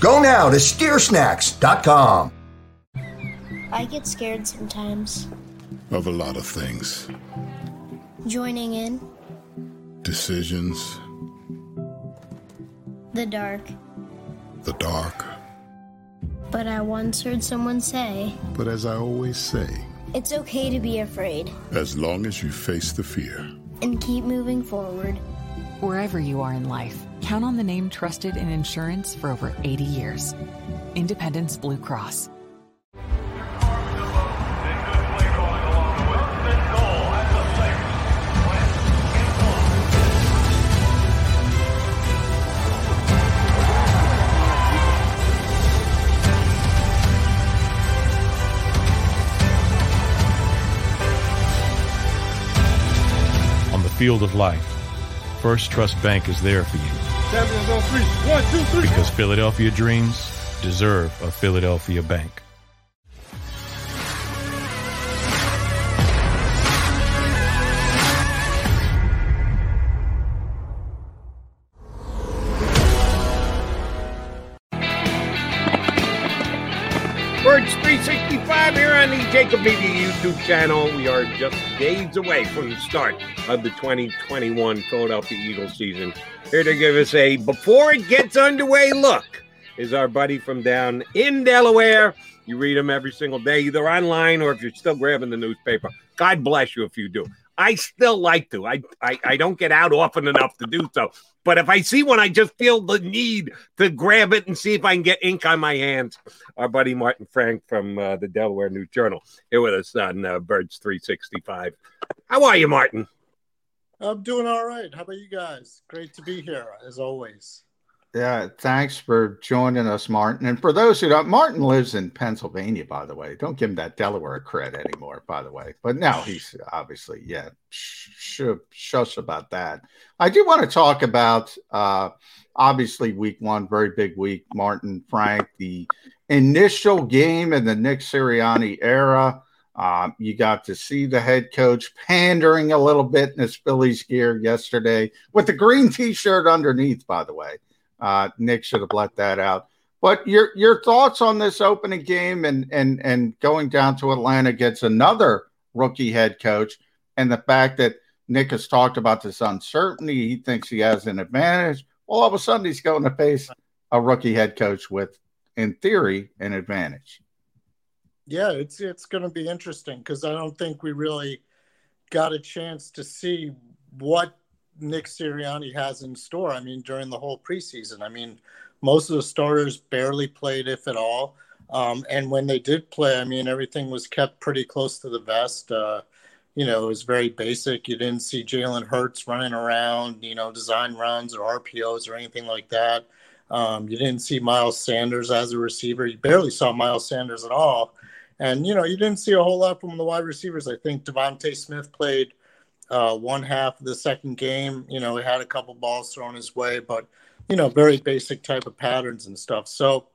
Go now to steersnacks.com. I get scared sometimes. Of a lot of things. Joining in. Decisions. The dark. The dark. But I once heard someone say. But as I always say. It's okay to be afraid. As long as you face the fear. And keep moving forward. Wherever you are in life, count on the name trusted in insurance for over 80 years Independence Blue Cross. On the field of life First Trust Bank is there for you. Champions on three. One, two, three. Because Philadelphia dreams deserve a Philadelphia bank. Birds 365 here on the Jakib Media YouTube channel. We are just days away from the start of the 2021 Philadelphia Eagles season. Here to give us a before it gets underway look is our buddy from down in Delaware. You read him every single day, either online or if you're still grabbing the newspaper. God bless you if you do. I still like to. I, I, I don't get out often enough to do so. But if I see one, I just feel the need to grab it and see if I can get ink on my hands. Our buddy Martin Frank from uh, the Delaware News Journal here with us on uh, Birds 365. How are you, Martin? I'm doing all right. How about you guys? Great to be here, as always. Yeah, thanks for joining us, Martin. And for those who don't, Martin lives in Pennsylvania, by the way. Don't give him that Delaware credit anymore, by the way. But now he's obviously, yeah, sh- shush about that. I do want to talk about, uh, obviously, week one, very big week. Martin, Frank, the initial game in the Nick Sirianni era. Um, you got to see the head coach pandering a little bit in his Phillies gear yesterday with the green t shirt underneath, by the way. Uh, Nick should have let that out. But your your thoughts on this opening game and and and going down to Atlanta gets another rookie head coach, and the fact that Nick has talked about this uncertainty, he thinks he has an advantage. Well, all of a sudden he's going to face a rookie head coach with, in theory, an advantage. Yeah, it's it's going to be interesting because I don't think we really got a chance to see what Nick Sirianni has in store. I mean, during the whole preseason, I mean, most of the starters barely played, if at all. Um, and when they did play, I mean, everything was kept pretty close to the vest. Uh, you know, it was very basic. You didn't see Jalen Hurts running around, you know, design runs or RPOs or anything like that. Um, you didn't see Miles Sanders as a receiver. You barely saw Miles Sanders at all. And, you know, you didn't see a whole lot from the wide receivers. I think DeVonta Smith played – uh, one half of the second game. You know, he had a couple balls thrown his way, but you know, very basic type of patterns and stuff. So,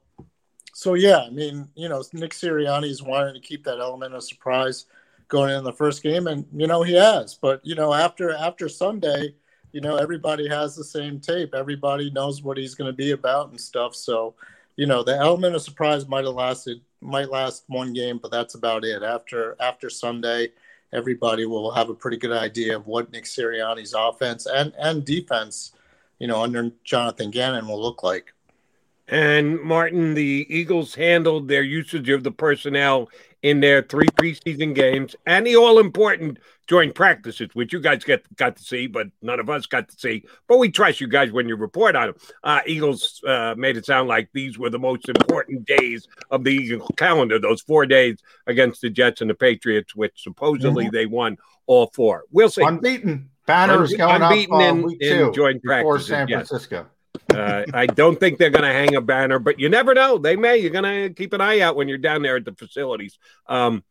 so yeah, I mean, you know, Nick Sirianni's wanting to keep that element of surprise going in the first game, and you know he has. But you know, after after Sunday, you know, everybody has the same tape. Everybody knows what he's going to be about and stuff. So, you know, the element of surprise might have lasted might last one game, but that's about it. After after Sunday everybody will have a pretty good idea of what Nick Sirianni's offense and, and defense, you know, under Jonathan Gannon will look like. And Martin, the Eagles handled their usage of the personnel in their three preseason games and the all important joint practices, which you guys get got to see, but none of us got to see. But we trust you guys when you report on them. Uh, Eagles uh, made it sound like these were the most important days of the Eagle calendar. Those four days against the Jets and the Patriots, which supposedly mm-hmm. they won all four. We'll see. Unbeaten. Banners going unbeaten up uh, in, week two in joint practice San Francisco. Yes. Uh, I don't think they're going to hang a banner, but you never know. They may. You're going to keep an eye out when you're down there at the facilities. Um,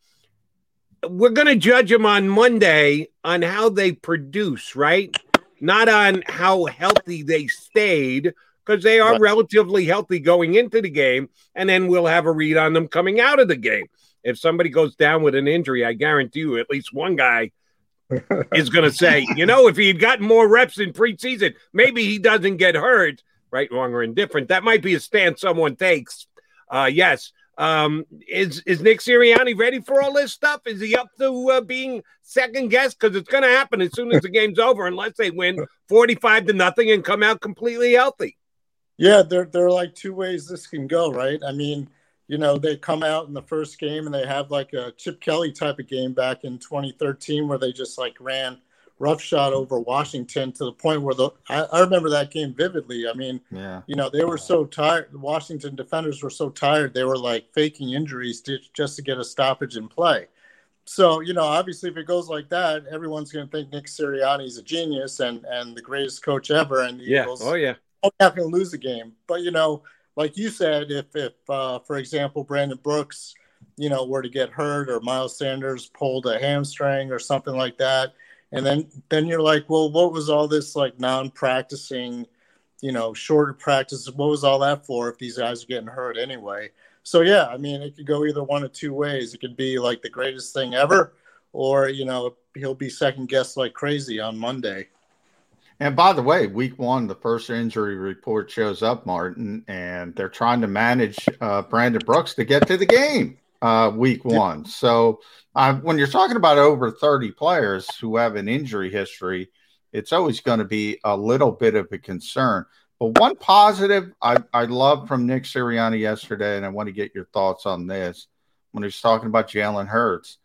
we're going to judge them on Monday on how they produce, right? Not on how healthy they stayed, because they are right. relatively healthy going into the game, and then we'll have a read on them coming out of the game. If somebody goes down with an injury, I guarantee you at least one guy is going to say, you know, if he had gotten more reps in preseason, maybe he doesn't get hurt, right, wrong, or indifferent. That might be a stance someone takes. Uh, yes. Um, is is Nick Sirianni ready for all this stuff? Is he up to uh, being second guessed? Because it's going to happen as soon as the game's over, unless they win forty-five to nothing and come out completely healthy. Yeah, there there are like two ways this can go, right? I mean, you know, they come out in the first game and they have like a Chip Kelly type of game back in 2013 where they just like ran roughshod over Washington to the point where the I, I, remember that game vividly. I mean, yeah. you know, they were so tired. The Washington defenders were so tired they were like faking injuries to, just to get a stoppage in play. So you know, obviously, if it goes like that, everyone's going to think Nick Sirianni is a genius and and the greatest coach ever. And the yeah, Eagles oh yeah, not going to lose the game. But you know, like you said, if if uh, for example Brandon Brooks, you know, were to get hurt or Miles Sanders pulled a hamstring or something like that, and then then you're like, well, what was all this like non-practicing, you know, shorter practice What was all that for if these guys are getting hurt anyway? So yeah, I mean, it could go either one of two ways. It could be like the greatest thing ever, or you know, he'll be second guessed like crazy on Monday. And by the way, week one, the first injury report shows up, Martin, and they're trying to manage uh, Brandon Brooks to get to the game uh, week one. So uh, when you're talking about over 30 players who have an injury history, it's always going to be a little bit of a concern. But one positive I, I love from Nick Sirianni yesterday, and I want to get your thoughts on this when he's talking about Jalen Hurts.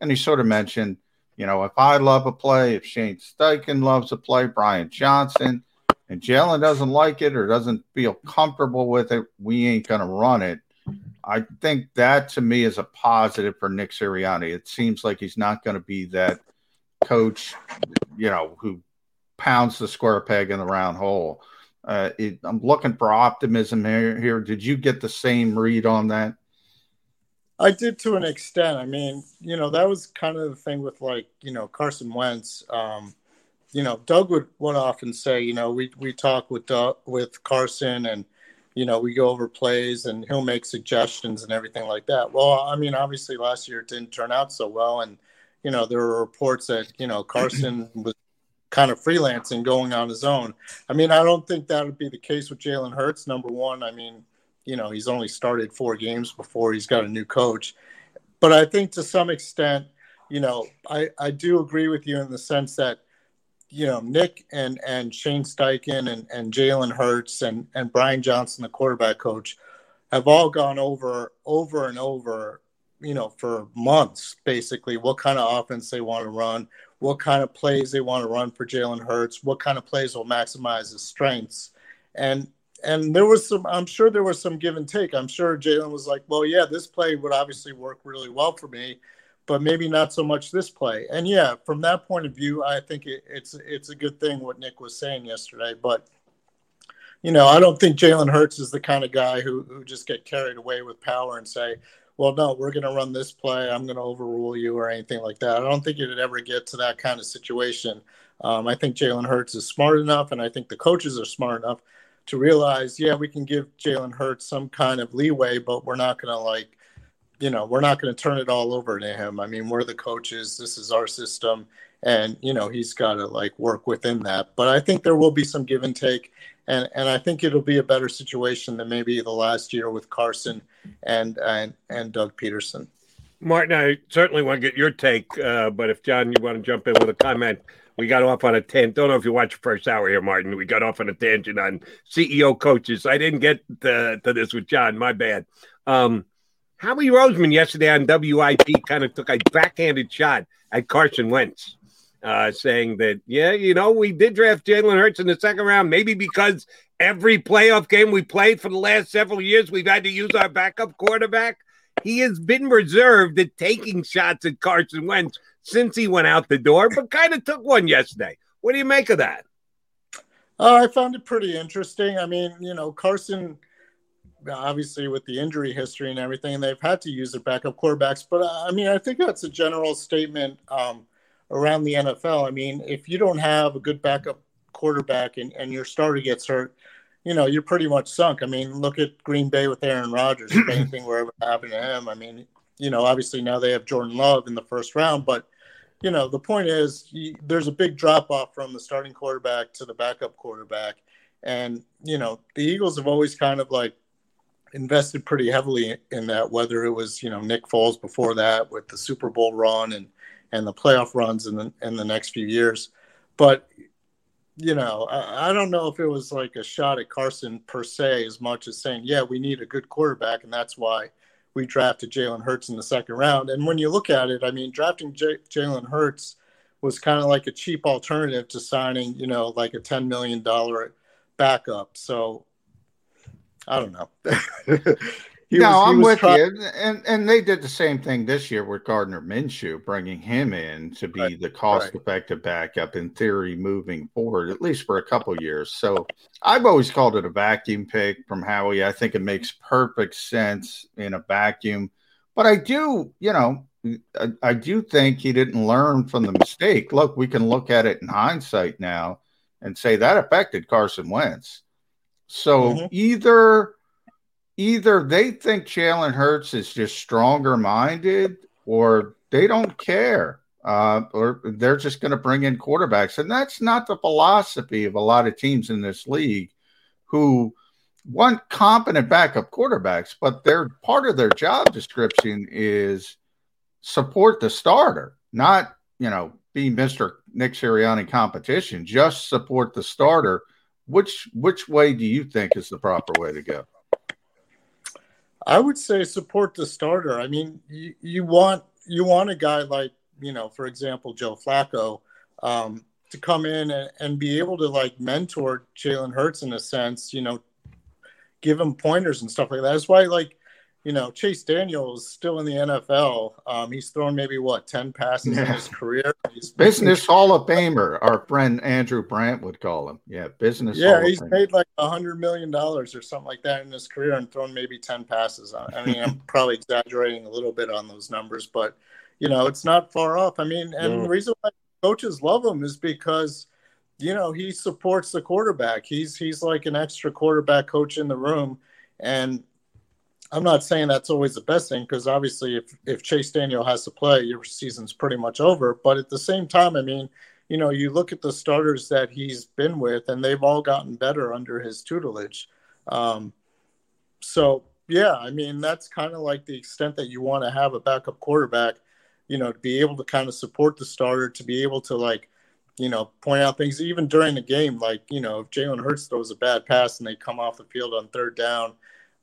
And he sort of mentioned you know, if I love a play, if Shane Steichen loves a play, Brian Johnson, and Jalen doesn't like it or doesn't feel comfortable with it, we ain't going to run it. I think that to me is a positive for Nick Sirianni. It seems like he's not going to be that coach, you know, who pounds the square peg in the round hole. Uh, it, I'm looking for optimism here, here. Did you get the same read on that? I did to an extent. I mean, you know, that was kind of the thing with like, you know, Carson Wentz. Um, you know, Doug would, would often say, you know, we, we talk with Doug, with Carson and, you know, we go over plays and he'll make suggestions and everything like that. Well, I mean, obviously last year it didn't turn out so well. And, you know, there were reports that, you know, Carson was kind of freelancing going on his own. I mean, I don't think that would be the case with Jalen Hurts. Number one, I mean, you know, he's only started four games before he's got a new coach. But I think to some extent, you know, I, I do agree with you in the sense that, you know, Nick and, and Shane Steichen and, and Jalen Hurts and, and Brian Johnson, the quarterback coach, have all gone over over and over, you know, for months basically what kind of offense they want to run, what kind of plays they want to run for Jalen Hurts, what kind of plays will maximize his strengths. And and there was some i'm sure there was some give and take i'm sure jalen was like well yeah this play would obviously work really well for me but maybe not so much this play. And yeah from that point of view i think it, it's it's a good thing what nick was saying yesterday but you know i don't think jalen hurts is the kind of guy who, who just get carried away with power and say well no we're going to run this play. I'm going to overrule you or anything like that. I don't think it'd ever get to that kind of situation. Um, i think jalen hurts is smart enough and i think the coaches are smart enough to realize, yeah, we can give Jalen Hurts some kind of leeway, but we're not going to like, you know, we're not going to turn it all over to him. I mean, we're the coaches. This is our system, and you know, he's got to like work within that. But I think there will be some give and take, and and I think it'll be a better situation than maybe the last year with Carson and and and Doug Pederson. Martin, I certainly want to get your take, uh, but if John, you want to jump in with a comment we got off on a tangent. Don't know if you watched the first hour here, Martin. We got off on a tangent on CEO coaches. I didn't get to, to this with John. My bad. Um, Howie Roseman yesterday on WIP kind of took a backhanded shot at Carson Wentz, uh, saying that, yeah, you know, we did draft Jalen Hurts in the second round, maybe because every playoff game we played for the last several years, we've had to use our backup quarterback. He has been reserved at taking shots at Carson Wentz since he went out the door, but kind of took one yesterday. What do you make of that? Uh, I found it pretty interesting. I mean, you know, Carson, obviously with the injury history and everything, they've had to use their backup quarterbacks. But uh, I mean, I think that's a general statement um, around the NFL. I mean, if you don't have a good backup quarterback and, and your starter gets hurt, you know, you're pretty much sunk. I mean, look at Green Bay with Aaron Rodgers. if anything were ever happened to him, I mean, you know, obviously now they have Jordan Love in the first round, but you know, the point is you, there's a big drop off from the starting quarterback to the backup quarterback. And, you know, the Eagles have always kind of like invested pretty heavily in that, whether it was, you know, Nick Foles before that with the Super Bowl run and, and the playoff runs in the, in the next few years. But, you know, I, I don't know if it was like a shot at Carson per se, as much as saying, yeah, we need a good quarterback. And that's why we drafted Jalen Hurts in the second round. And when you look at it, I mean, drafting J- Jalen Hurts was kind of like a cheap alternative to signing, you know, like a $10 million backup. So I don't know. no, was, I'm with trying... you. And and they did the same thing this year with Gardner Minshew, bringing him in to be right. the cost-effective backup in theory moving forward, at least for a couple years. So I've always called it a vacuum pick from Howie. I think it makes perfect sense in a vacuum. But I do, you know, I, I do think he didn't learn from the mistake. Look, we can look at it in hindsight now and say that affected Carson Wentz. So mm-hmm. either either they think Jalen Hurts is just stronger minded or they don't care. Uh, or they're just going to bring in quarterbacks. And that's not the philosophy of a lot of teams in this league who want competent backup quarterbacks, but their part of their job description is support the starter, not, you know, be Mr. Nick Sirianni competition, just support the starter. Which which way do you think is the proper way to go? I would say support the starter. I mean, you, you want you want a guy like you know, for example, Joe Flacco, um, to come in and, and be able to like mentor Jalen Hurts in a sense. You know, give him pointers and stuff like that. That's why like you know, Chase Daniels is still in the NFL. Um, he's thrown maybe what ten passes yeah. in his career. He's business Hall of Famer. Our friend Andrew Brandt would call him. Yeah, business. Yeah, he's made like a hundred million dollars or something like that in his career and thrown maybe ten passes. I mean, I'm probably exaggerating a little bit on those numbers, but you know, it's not far off. I mean, and yeah. the reason why coaches love him is because you know he supports the quarterback. He's he's like an extra quarterback coach in the room, and I'm not saying that's always the best thing because obviously, if if Chase Daniel has to play, your season's pretty much over. But at the same time, I mean, you know, you look at the starters that he's been with, and they've all gotten better under his tutelage. Um, so yeah, I mean, that's kind of like the extent that you want to have a backup quarterback. You know, to be able to kind of support the starter, to be able to like you know, point out things even during the game. Like, you know, if Jalen Hurts throws a bad pass and they come off the field on third down,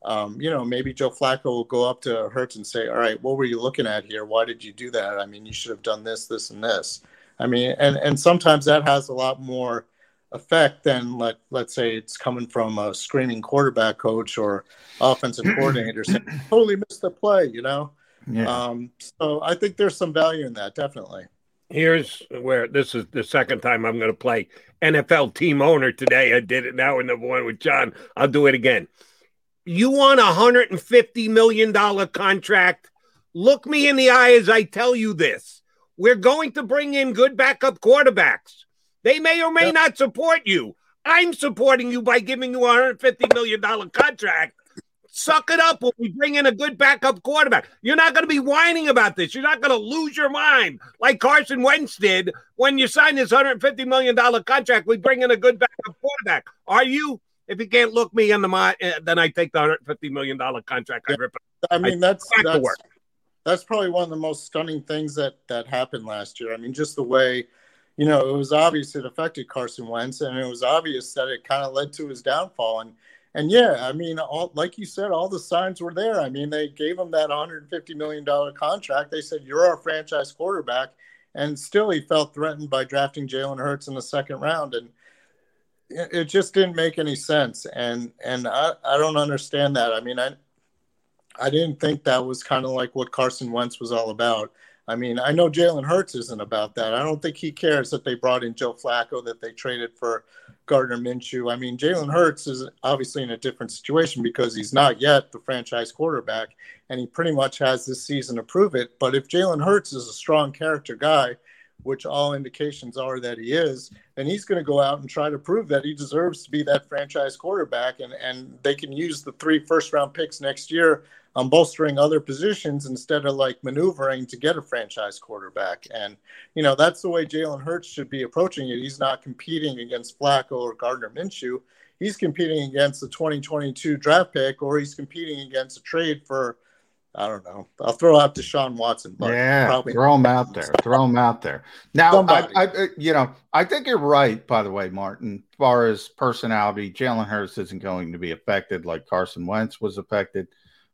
um, you know, maybe Joe Flacco will go up to Hurts and say, "All right, what were you looking at here? Why did you do that? I mean, you should have done this, this, and this." I mean, and and sometimes that has a lot more effect than let let's say it's coming from a screaming quarterback coach or offensive coordinator saying, "Totally missed the play," you know. Yeah. Um, so I think there's some value in that, definitely. Here's where this is the second time I'm going to play NFL team owner today. I did it now in the one with John. I'll do it again you want a hundred and fifty million dollar contract. Look me in the eye as I tell you this. We're going to bring in good backup quarterbacks. They may or may yep. not support you. I'm supporting you by giving you a $150 million contract. Suck it up when we bring in a good backup quarterback. You're not going to be whining about this. You're not going to lose your mind like Carson Wentz did when you signed this $150 million contract. We bring in a good backup quarterback. Are you? If you can't look me in the mind, eh, then I take the 150 million dollar contract. I rip it. I mean, that's that's, that's probably one of the most stunning things that that happened last year. I mean, just the way, you know, it was obvious it affected Carson Wentz, and it was obvious that it kind of led to his downfall. And and yeah, I mean, all like you said, all the signs were there. I mean, they gave him that 150 million dollar contract. They said, "You're our franchise quarterback," and still he felt threatened by drafting Jalen Hurts in the second round. And it just didn't make any sense. And and I, I don't understand that. I mean i i didn't think that was kind of like what carson wentz was all about. I mean i know jalen hurts isn't about that. I don't think he cares that they brought in joe flacco that they traded for gardner minshew. I mean jalen hurts is obviously in a different situation because he's not yet the franchise quarterback and he pretty much has this season to prove it. But if jalen hurts is a strong character guy which all indications are that he is, then he's going to go out and try to prove that he deserves to be that franchise quarterback. And, and they can use the three first round picks next year on bolstering other positions instead of like maneuvering to get a franchise quarterback. And, you know, that's the way Jalen Hurts should be approaching it. He's not competing against Flacco or Gardner Minshew. He's competing against the 2022 draft pick or he's competing against a trade for – I don't know. I'll throw out Deshaun Watson. But yeah, probably throw him out there. Throw him out there. Now, I, I, you know, I think you're right. By the way, Martin, as far as personality, Jalen Hurts isn't going to be affected like Carson Wentz was affected.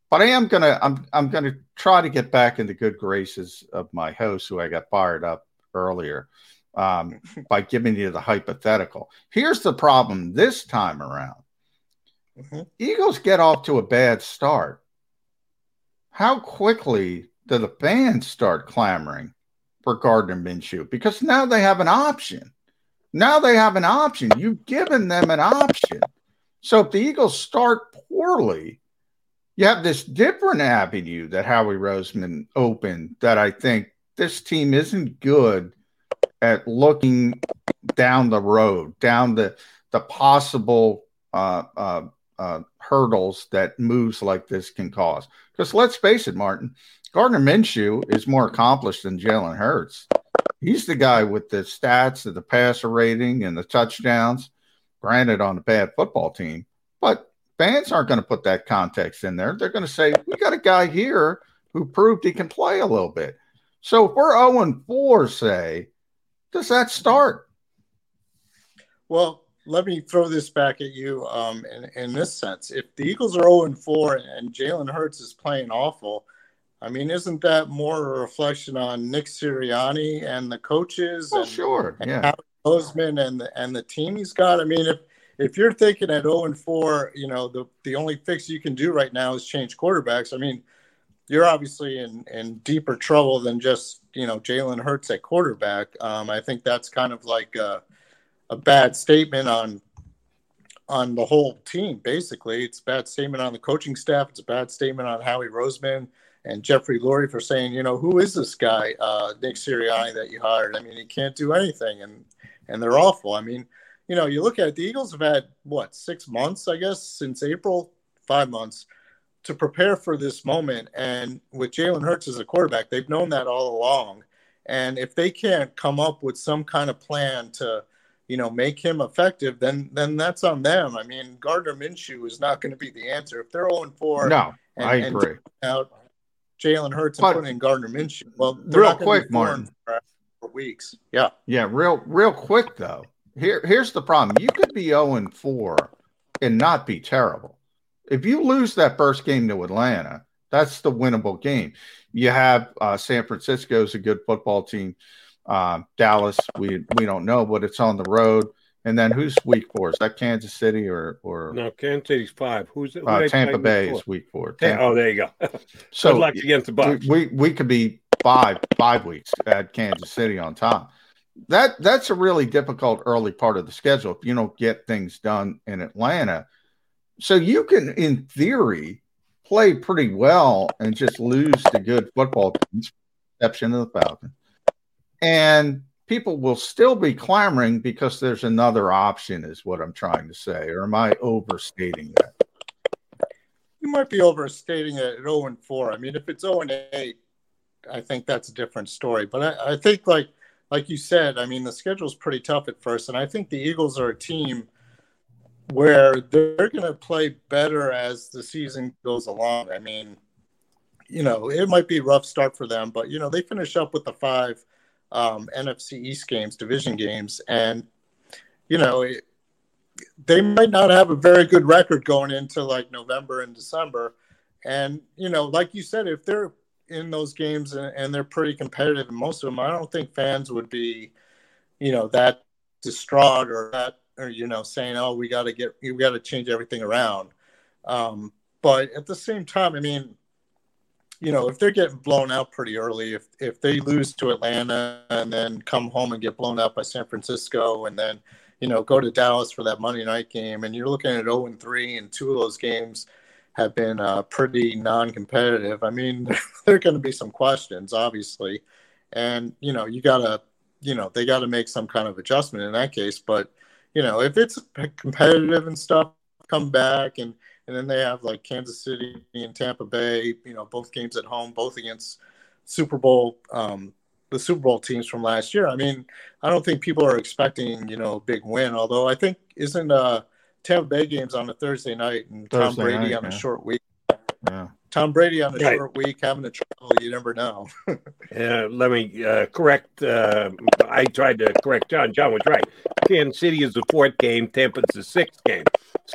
But I am gonna, I'm, I'm gonna try to get back in the good graces of my host, who I got fired up earlier, um, by giving you the hypothetical. Here's the problem this time around. Mm-hmm. Eagles get off to a bad start how quickly do the fans start clamoring for Gardner Minshew? Because now they have an option. Now they have an option. You've given them an option. So if the Eagles start poorly, you have this different avenue that Howie Roseman opened that I think this team isn't good at looking down the road, down the the possible uh, uh, uh, hurdles that moves like this can cause. Because let's face it, Martin, Gardner Minshew is more accomplished than Jalen Hurts. He's the guy with the stats and the passer rating and the touchdowns, granted on a bad football team. But fans aren't going to put that context in there. They're going to say, we got a guy here who proved he can play a little bit. So if we're 0 4, say, does that start? Well, let me throw this back at you um, in, in this sense. If the Eagles are 0 4 and Jalen Hurts is playing awful, I mean, isn't that more a reflection on Nick Sirianni and the coaches? Oh, and, sure. And yeah. Roseman and the, and the team he's got? I mean, if if you're thinking at 0 and 4, you know, the, the only fix you can do right now is change quarterbacks. I mean, you're obviously in, in deeper trouble than just, you know, Jalen Hurts at quarterback. Um, I think that's kind of like a, a bad statement on on the whole team. Basically, it's a bad statement on the coaching staff. It's a bad statement on Howie Roseman and Jeffrey Lurie for saying, you know, who is this guy, uh, Nick Sirianni, that you hired? I mean, he can't do anything, and and they're awful. I mean, you know, you look at it, the Eagles have had what six months, I guess, since April, five months to prepare for this moment. And with Jalen Hurts as a quarterback, they've known that all along. And if they can't come up with some kind of plan to, you know, make him effective, then then that's on them. I mean, Gardner Minshew is not going to be the answer. If they're 0 4, no, and, I agree. out Jalen Hurts and putting in Gardner Minshew, well, they're Real not gonna quick, Martin. For weeks, yeah. Yeah, real real quick though. Here here's the problem. You could be 0 and 4 and not be terrible. If you lose that first game to Atlanta, that's the winnable game. You have uh, San Francisco's a good football team. Uh, Dallas, we we don't know, but it's on the road. And then who's week four? Is that Kansas City or or No, Kansas City's five. Who's it? Who uh, Tampa Bay is week four. Tampa- oh, there you go. So Good luck against the Bucs. We, we we could be five five weeks at Kansas City on top. That that's a really difficult early part of the schedule if you don't get things done in Atlanta. So you can, in theory, play pretty well and just lose to good football teams, exception of the Falcons. And people will still be clamoring because there's another option, is what I'm trying to say. Or am I overstating that? You might be overstating it at 0 and 4. I mean, if it's 0 and 8, I think that's a different story. But I, I think, like like you said, I mean, the schedule's pretty tough at first, and I think the Eagles are a team where they're going to play better as the season goes along. I mean, you know, it might be a rough start for them, but you know, they finish up with the five um, NFC East games, division games, and you know, they might not have a very good record going into like November and December. And, you know, like you said, if they're in those games and, and they're pretty competitive in most of them, I don't think fans would be, you know, that distraught or that, or, you know, saying, oh, we got to get, we got to change everything around. Um, but at the same time, I mean, you know, if they're getting blown out pretty early, if if they lose to Atlanta and then come home and get blown out by San Francisco and then, you know, go to Dallas for that Monday night game, and you're looking at 0 and 3, and two of those games have been uh, pretty non-competitive. I mean, there are going to be some questions, obviously, and you know, you gotta, you know, they got to make some kind of adjustment in that case. But you know, if it's competitive and stuff, come back and and then they have like Kansas City and Tampa Bay, you know, both games at home, both against Super Bowl, um, the Super Bowl teams from last year. I mean, I don't think people are expecting, you know, a big win. Although I think isn't uh, Tampa Bay games on a Thursday night and Tom Thursday Brady night, on a short week. Yeah. Tom Brady on a Right. short week, having to travel, you never know. Uh, let me uh, correct. Uh, I tried to correct John. John was right. Kansas City is the fourth game. Tampa's the sixth game.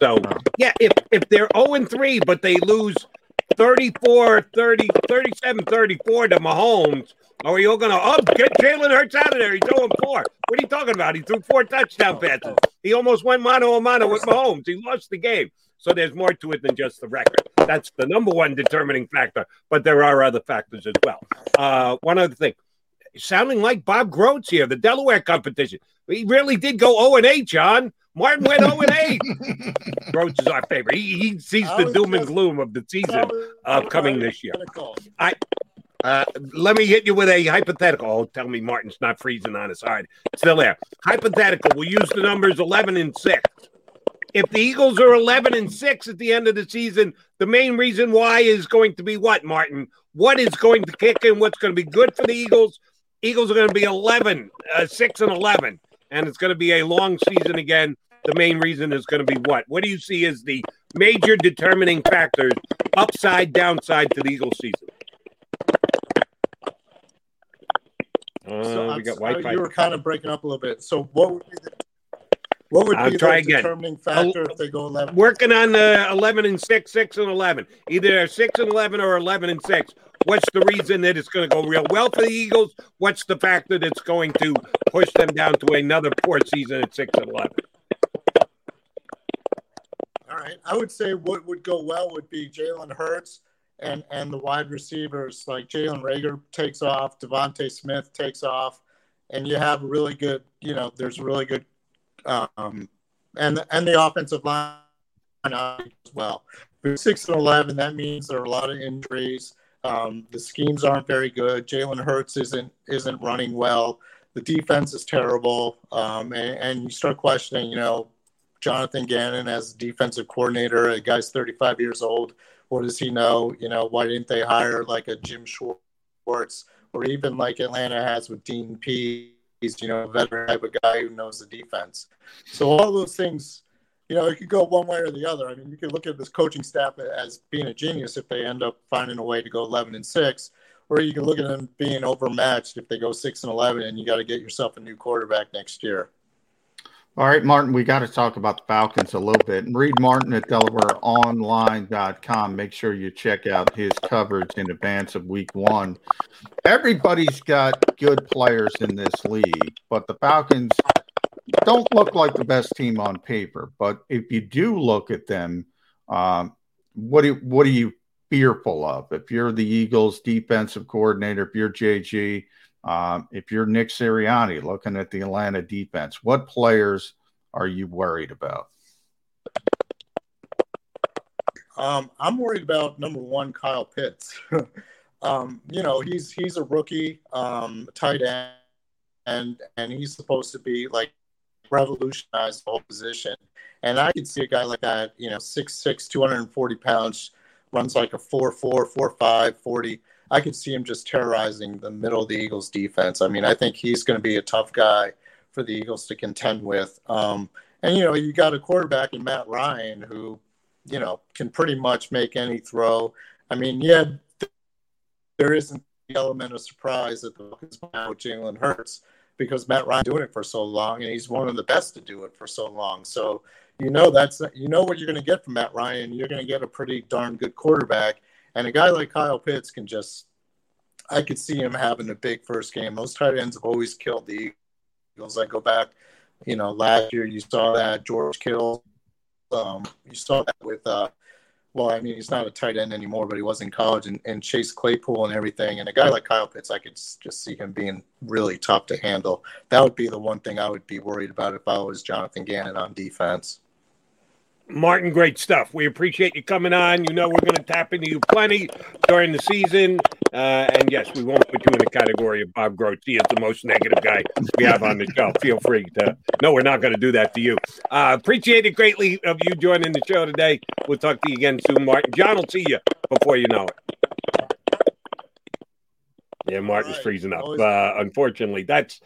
So, yeah, if, if they're 0 and 3, but they lose 34, 30, 37, 34 to Mahomes, are you going to, oh, get Jalen Hurts out of there? He's 0 4. What are you talking about? He threw four touchdown passes. He almost went mano a mano with Mahomes. He lost the game. So there's more to it than just the record. That's the number one determining factor, but there are other factors as well. Uh, one other thing, sounding like Bob Grotz here, the Delaware competition. He really did go 0 and 8, John. Martin went 0 and 8. Grotz is our favorite. He, he sees the doom and gloom of the season upcoming this year. I uh, let me hit you with a hypothetical. Oh, tell me Martin's not freezing on us. All right, still there. Hypothetical. We'll use the numbers 11 and 6. If the Eagles are 11 and 6 at the end of the season, the main reason why is going to be what, Martin? What is going to kick in? What's going to be good for the Eagles? Eagles are going to be 11, uh, 6 and 11, and it's going to be a long season again. The main reason is going to be what? What do you see as the major determining factors, upside, downside to the Eagles season? Uh, So we got Wi-Fi. you were kind of breaking up a little bit. So what would be the, what would I'll be the determining factor if they go 11? Working on uh, 11 and 6, 6 and 11. Either 6 and 11 or 11 and 6. What's the reason that it's going to go real well for the Eagles? What's the factor that's going to push them down to another poor season at 6 and 11? All right, I would say what would go well would be Jalen Hurts and and the wide receivers like Jalen Reagor takes off, DeVonta Smith takes off, and you have a really good. You know, there's really good, um, and and the offensive line as well. six and eleven, that means there are a lot of injuries. Um, the schemes aren't very good. Jalen Hurts isn't isn't running well. The defense is terrible, um, and, and you start questioning. You know, Jonathan Gannon as defensive coordinator. A guy's 35 years old. What does he know? You know, why didn't they hire like a Jim Schwartz or even like Atlanta has with Dean Pees, you know, a veteran type of guy who knows the defense. So all those things, you know, it could go one way or the other. I mean, you could look at this coaching staff as being a genius if they end up finding a way to go 11 and six, or you can look at them being overmatched if they go six and 11 and you got to get yourself a new quarterback next year. All right, Martin, we got to talk about the Falcons a little bit. Read Martin at DelawareOnline.com. Make sure you check out his coverage in advance of week one. Everybody's got good players in this league, but the Falcons don't look like the best team on paper. But if you do look at them, um, what, do, what are you fearful of? If you're the Eagles defensive coordinator, if you're JG, um, if you're Nick Sirianni looking at the Atlanta defense, what players are you worried about? Um, I'm worried about number one, Kyle Pitts. um, you know, he's he's a rookie, um, tight end, and and he's supposed to be like revolutionize the whole position. And I could see a guy like that, you know, 6'6", 240 pounds, runs like a 4'4", 4'5", 40 I could see him just terrorizing the middle of the Eagles defense. I mean, I think he's going to be a tough guy for the Eagles to contend with. Um, and you know, you got a quarterback in Matt Ryan who, you know, can pretty much make any throw. I mean, yeah, there isn't the element of surprise that the Falcons with Jalen Hurts because Matt Ryan doing it for so long, and he's one of the best to do it for so long. So you know that's you know what you're going to get from Matt Ryan. You're going to get a pretty darn good quarterback and a guy like Kyle Pitts can just, I could see him having a big first game. Those tight ends have always killed the Eagles. I go back, you know, last year you saw that George Kittle. Um, you saw that with, uh, well, I mean, he's not a tight end anymore, but he was in college and, and Chase Claypool and everything. And a guy like Kyle Pitts, I could just see him being really tough to handle. That would be the one thing I would be worried about if I was Jonathan Gannon on defense. Martin, great stuff. We appreciate you coming on. You know we're going to tap into you plenty during the season. Uh, and yes, we won't put you in the category of Bob Grotz. He is the most negative guy we have on the show. Feel free to. No, we're not going to do that to you. Uh, appreciate it greatly of you joining the show today. We'll talk to you again soon, Martin. John will see you before you know it. Yeah, Martin's right. freezing up. Uh, unfortunately, that's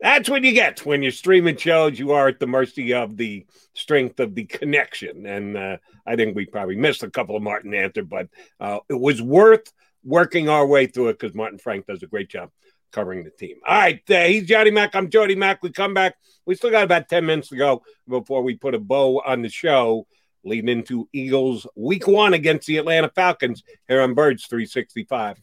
that's what you get when you're streaming shows. You are at the mercy of the strength of the connection. And uh, I think we probably missed a couple of Martin answer, but uh, it was worth working our way through it because Martin Frank does a great job covering the team. All right, uh, he's Johnny Mack. I'm Jody Mack. We come back. We still got about 10 minutes to go before we put a bow on the show, leading into Eagles week one against the Atlanta Falcons here on Birds 365.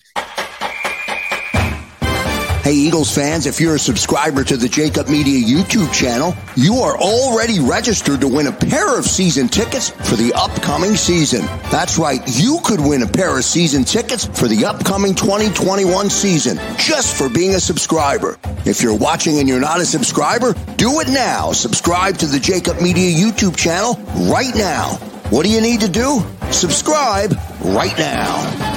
Hey, Eagles fans, if you're a subscriber to the Jakib Media YouTube channel, you are already registered to win a pair of season tickets for the upcoming season. That's right, you could win a pair of season tickets for the upcoming 2021 season just for being a subscriber. If you're watching and you're not a subscriber, do it now. Subscribe to the Jakib Media YouTube channel right now. What do you need to do? Subscribe right now.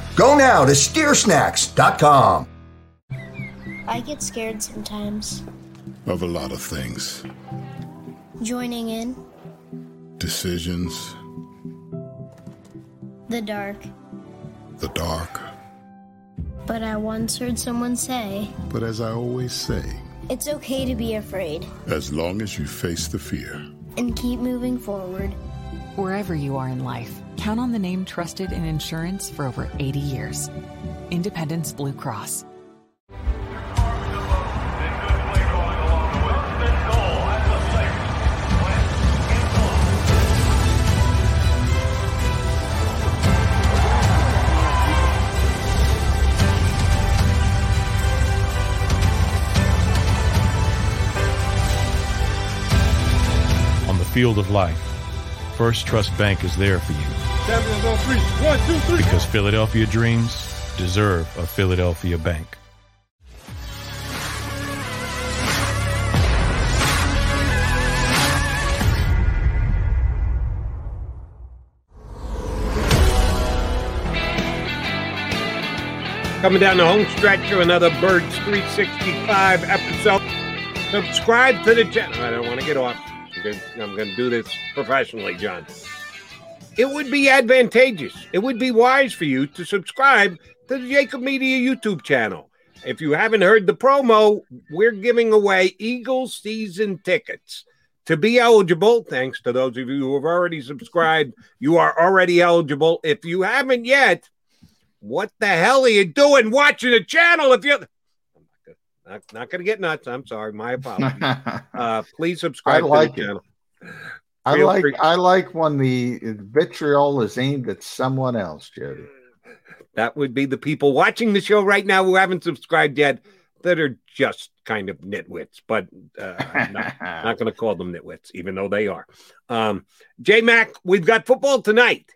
Go now to steersnacks.com. I get scared sometimes. Of a lot of things. Joining in, Decisions, the dark. the dark. But I once heard someone say, But as I always say, it's okay to be afraid as long as you face the fear. and keep moving forward. Wherever you are in life, count on the name trusted in insurance for over 80 years Independence Blue Cross. On the field of life, First Trust Bank is there for you Champions on three. One, two, three. because Philadelphia dreams deserve a Philadelphia bank. Coming down the home stretch of another Birds 365 episode. Subscribe to the channel. I don't want to get off. I'm going to do this professionally, John. It would be advantageous. It would be wise for you to subscribe to the Jakib Media YouTube channel. If you haven't heard the promo, we're giving away Eagles season tickets. To be eligible, thanks to those of you who have already subscribed, you are already eligible. If you haven't yet, what the hell are you doing watching the channel if you're not, not going to get nuts? I'm sorry. My apologies. uh, please subscribe like to the it. channel. I like free- I like when the vitriol is aimed at someone else, Jody. That would be the people watching the show right now who haven't subscribed yet that are just kind of nitwits, but uh, I'm not, not going to call them nitwits, even though they are. Um, J Mac, we've got football tonight.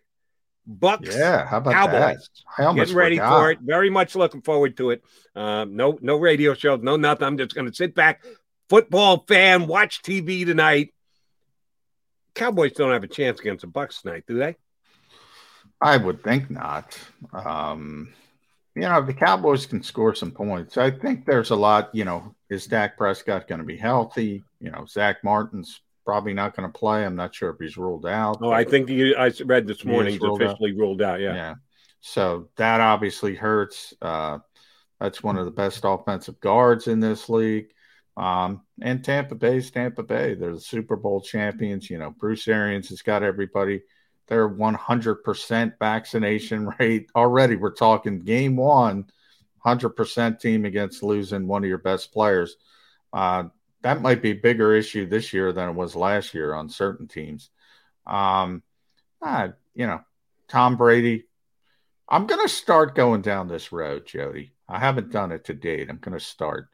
Bucs, Yeah, how about Cowboys. that? Getting ready forgot. for it. Very much looking forward to it. Um, no, no radio shows, no nothing. I'm just going to sit back, football fan, watch TV tonight. Cowboys don't have a chance against the Bucs tonight, do they? I would think not. Um, you know, the Cowboys can score some points. I think there's a lot, you know, is Dak Prescott going to be healthy? You know, Zach Martin's probably not going to play. I'm not sure if he's ruled out. Oh, I think you, I read this morning he's ruled out. officially ruled out. Yeah. Yeah. So that obviously hurts. Uh, that's one of the best offensive guards in this league. Um, and Tampa Bay's Tampa Bay. They're the Super Bowl champions. You know, Bruce Arians has got everybody. They're 100% vaccination rate. Already, we're talking game one, 100% team against losing one of your best players. Uh, that might be a bigger issue this year than it was last year on certain teams. Um, ah, you know, Tom Brady. I'm going to start going down this road, Jody. I haven't done it to date. I'm going to start.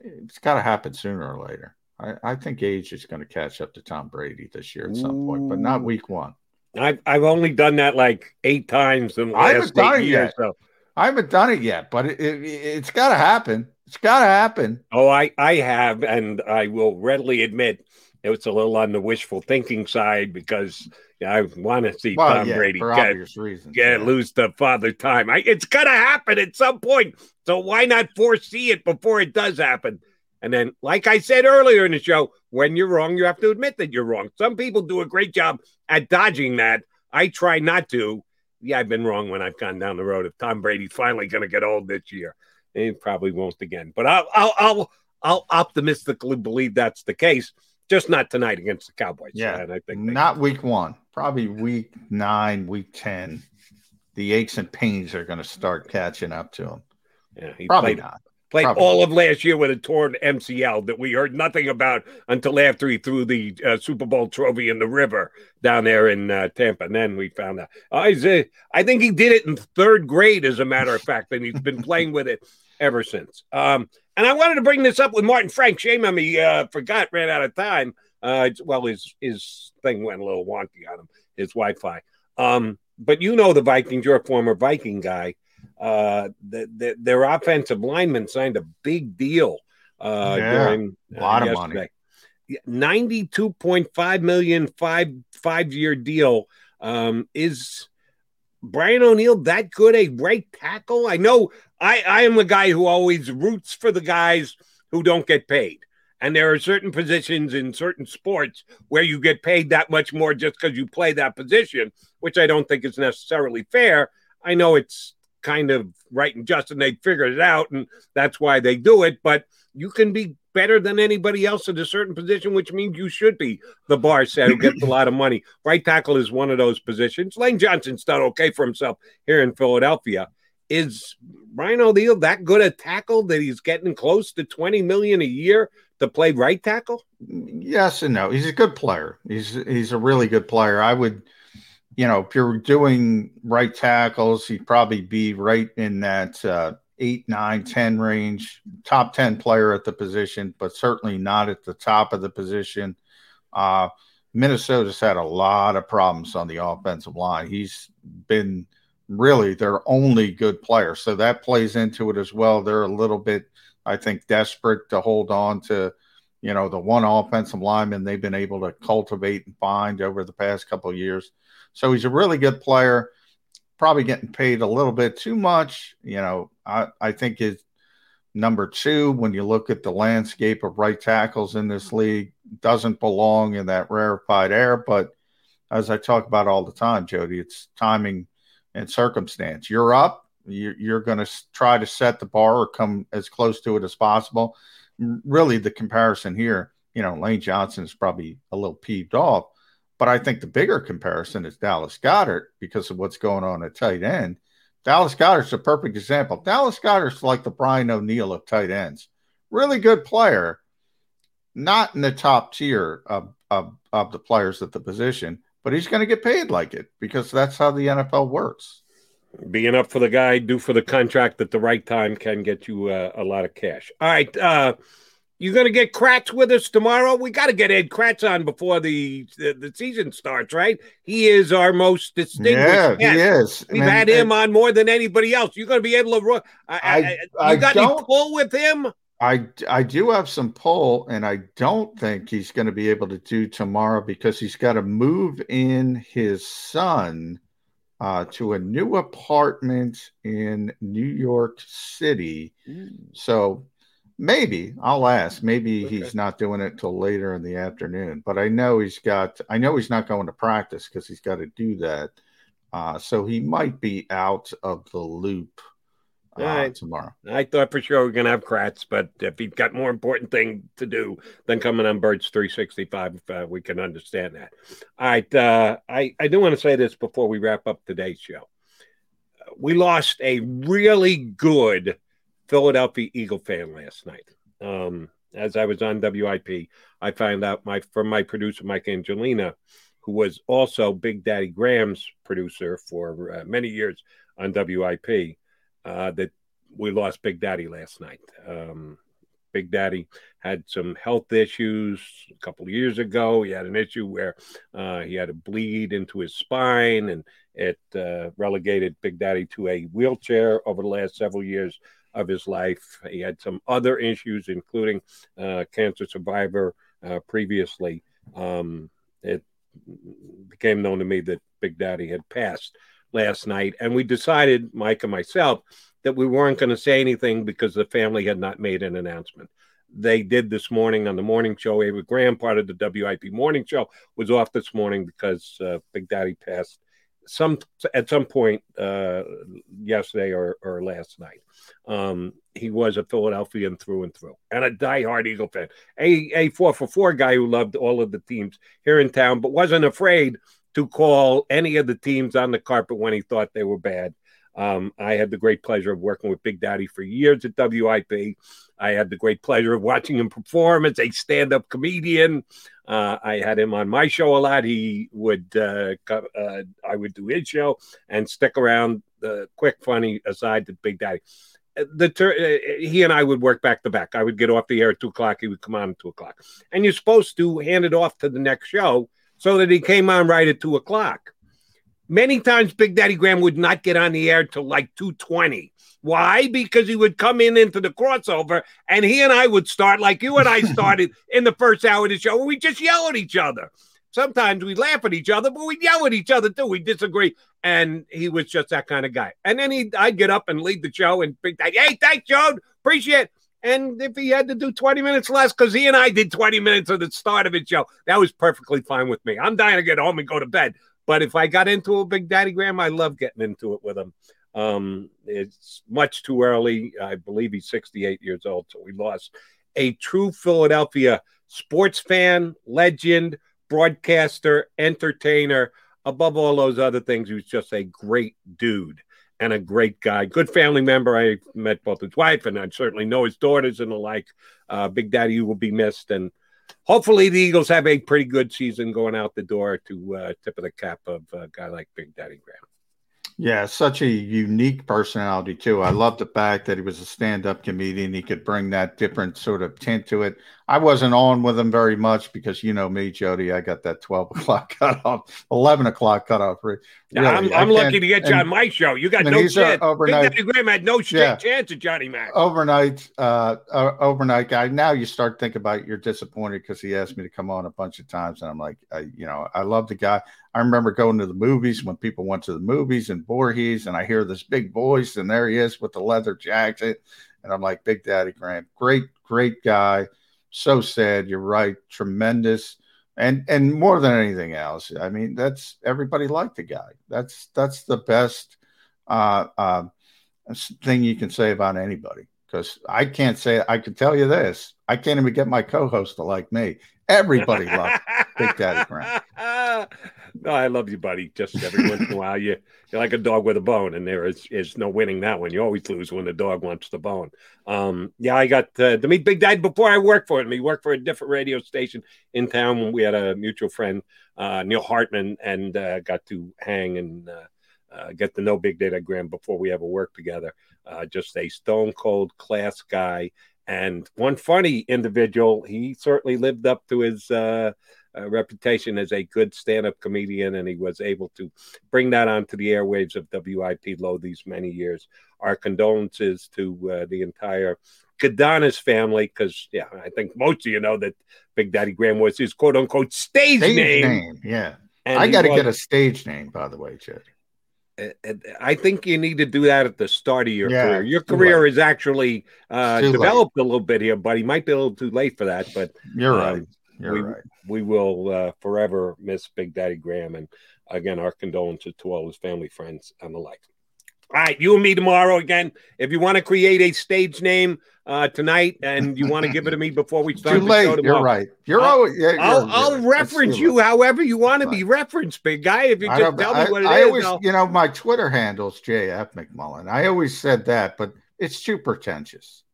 It's got to happen sooner or later. I, I think age is going to catch up to Tom Brady this year at some point, but not week one. I've, I've only done that like eight times in the I last haven't done eight it years. yet. So, I haven't done it yet, but it, it, it's got to happen. It's got to happen. oh, I, I have, and I will readily admit it was a little on the wishful thinking side because I want to see Well, Tom yeah, Brady for get, obvious reasons. get lose to father time. I, it's gonna happen at some point. So why not foresee it before it does happen? And then, like I said earlier in the show, when you're wrong, you have to admit that you're wrong. Some people do a great job at dodging that. I try not to. Yeah, I've been wrong when I've gone down the road. If Tom Brady's finally going to get old this year, he probably won't again. But I'll, I'll, I'll, I'll optimistically believe that's the case. Just not tonight against the Cowboys. Yeah, and I think not week one, probably week nine, week ten. The aches and pains are going to start catching up to him. Yeah, he probably played, not. Played Probably. all of last year with a torn MCL that we heard nothing about until after he threw the uh, Super Bowl trophy in the river down there in uh, Tampa. And then we found out. Uh, I think he did it in third grade, as a matter of fact, and he's been playing with it ever since. Um, and I wanted to bring this up with Martin Frank. Shame on me, uh, forgot, ran out of time. Uh, well, his his thing went a little wonky on him, his Wi-Fi. Um, but you know the Vikings. You're a former Viking guy uh, the, the, their offensive lineman signed a big deal uh, Yeah, during a lot uh, of money. 92.5 million five five year deal um, is Brian O'Neill that good a right tackle? I know I, I am a guy who always roots for the guys who don't get paid. And there are certain positions in certain sports where you get paid that much more just because you play that position, which I don't think is necessarily fair. I know it's kind of right and just, and they figured it out, and that's why they do it. But you can be better than anybody else at a certain position, which means you should be the bar set who gets a lot of money. Right tackle is one of those positions. Lane Johnson's done okay for himself here in Philadelphia. Is Brian O'Neill that good a tackle that he's getting close to 20 million a year to play right tackle? Yes and no. He's a good player. He's he's a really good player. I would, you know, if you're doing right tackles, he'd probably be right in that uh, eight, nine, ten range, top ten player at the position, but certainly not at the top of the position. Uh, Minnesota's had a lot of problems on the offensive line. He's been really their only good player, so that plays into it as well. They're a little bit, I think, desperate to hold on to you know, the one offensive lineman they've been able to cultivate and find over the past couple of years. So he's a really good player, probably getting paid a little bit too much. You know, I, I think is number two, when you look at the landscape of right tackles in this mm-hmm. league, doesn't belong in that rarefied air. But as I talk about all the time, Jody, it's timing and circumstance. You're up, you're, you're going to try to set the bar or come as close to it as possible really the comparison here, you know, Lane Johnson is probably a little peeved off, but I think the bigger comparison is Dallas Goedert because of what's going on at tight end. Dallas Goedert's a perfect example. Dallas Goedert's like the Brian O'Neill of tight ends. Really good player, not in the top tier of, of, of the players at the position, but he's going to get paid like it because that's how the NFL works being up for the guy, do for the contract at the right time can get you uh, a lot of cash. All right. Uh, you going to get Kracz with us tomorrow? We got to get Ed Kracz on before the, the, the season starts, right? He is our most distinguished. Yeah, guest. he is. We've And- had him and on more than anybody else. You're going to be able to. I, I, you I any don't- pull with him? I I do have some pull, and I don't think he's going to be able to do tomorrow because he's got to move in his son uh, to a new apartment in New York City. So maybe I'll ask. Maybe he's not doing it till later in the afternoon. But I know he's got. I know he's not going to practice because he's got to do that. Uh, so he might be out of the loop uh, right. tomorrow. I thought for sure we are going to have Kracz, but if he's got more important thing to do than coming on Birds 365, uh, we can understand that. All right. Uh, I, I do want to say this before we wrap up today's show. We lost a really good Philadelphia Eagle fan last night. Um, as I was on WIP, I found out my from my producer, Mike Angelina, who was also Big Daddy Graham's producer for uh, many years on WIP uh, that we lost Big Daddy last night. Um, Big Daddy had some health issues a couple of years ago. He had an issue where uh, he had a bleed into his spine, and it uh, relegated Big Daddy to a wheelchair over the last several years of his life. He had some other issues, including uh, cancer survivor uh, previously. Um, it became known to me that Big Daddy had passed last night, and we decided, Mike and myself, that we weren't going to say anything because the family had not made an announcement. They did this morning on the morning show. Ava Graham, part of the WIP morning show, was off this morning because uh, Big Daddy passed some at some point uh, yesterday or, or last night. Um, he was a Philadelphian through and through, and a diehard Eagle fan. A a four for four guy who loved all of the teams here in town, but wasn't afraid to call any of the teams on the carpet when he thought they were bad. Um, I had the great pleasure of working with Big Daddy for years at WIP. I had the great pleasure of watching him perform as a stand up comedian. Uh, I had him on my show a lot. He would, uh, uh, I would do his show and stick around. The quick, funny aside to Big Daddy. Uh, the ter- uh, he and I would work back to back. I would get off the air at two o'clock. He would come on at two o'clock, and you're supposed to hand it off to the next show so that he came on right at two o'clock. Many times, Big Daddy Graham would not get on the air till like 220. Why? Because he would come in into the crossover and he and I would start like you and I started in the first hour of the show. We just yell at each other. Sometimes we laugh at each other, but we yell at each other too. We disagree. And he was just that kind of guy. And then he I'd get up and lead the show and Big Daddy, hey, thanks, Joe. Appreciate it. And if he had to do 20 minutes less, because he and I did 20 minutes at the start of his show, that was perfectly fine with me. I'm dying to get home and go to bed. But if I got into a Big Daddy Graham, I love getting into it with him. Um, it's much too early. I believe he's 68 years old, so we lost a true Philadelphia sports fan, legend, broadcaster, entertainer. Above all those other things, he was just a great dude and a great guy. Good family member. I met both his wife, and I certainly know his daughters and the like. Uh, Big Daddy, you will be missed, and hopefully the Eagles have a pretty good season going out the door to uh, tip of the cap of a guy like Big Daddy Graham. Yeah, such a unique personality too. I love the fact that he was a stand-up comedian. He could bring that different sort of tint to it. I wasn't on with him very much because you know me, Jody. I got that twelve o'clock cutoff, eleven o'clock cutoff. Really, I'm, I'm lucky to get you and, on my show. You got no chance. Overnight, Big Daddy Graham had no yeah, chance of Johnny Mac. Overnight, uh, uh, overnight guy. Now you start thinking about you're disappointed because he asked me to come on a bunch of times, and I'm like, I, you know, I love the guy. I remember going to the movies when people went to the movies in Voorhees, and I hear this big voice, and there he is with the leather jacket. And I'm like, Big Daddy Graham, great, great guy. So sad. You're right. Tremendous. And and more than anything else, I mean, that's everybody liked the guy. That's that's the best uh, uh, thing you can say about anybody. Because I can't say I can tell you this. I can't even get my co-host to like me. Everybody loved Big Daddy Graham. no, I love you, buddy. Just every once in a while, you you're like a dog with a bone, and there is is no winning that one. You always lose when the dog wants the bone. Um, yeah, I got uh, to meet Big Dad before I worked for him. He worked for a different radio station in town we had a mutual friend, uh, Neil Hartman, and uh, got to hang and uh, uh, get to know Big Daddy Graham before we ever worked together. Uh, just a stone cold class guy. And one funny individual, he certainly lived up to his uh, reputation as a good stand-up comedian, and he was able to bring that onto the airwaves of WIP Low these many years. Our condolences to uh, the entire Kadanis family, because yeah, I think most of you know that Big Daddy Graham was his quote-unquote stage, stage name. name. Yeah, and I got to get a stage name, by the way, Jed. I think you need to do that at the start of your yeah, career. Your career is actually uh, developed late. a little bit here, but he might be a little too late for that. But you're um, right. You're we, right. We will uh, forever miss Big Daddy Graham. And again, our condolences to all his family, friends, and the like. All right, you and me tomorrow again. If you want to create a stage name uh, tonight and you want to give it to me before we start Too the late. you're right. You're I'll, always. Yeah, I'll, I'll reference you however you want to be referenced, big guy. If you just tell me I, what it I is, always, I'll... you know, my Twitter handle's JF McMullen. I always said that, but it's too pretentious.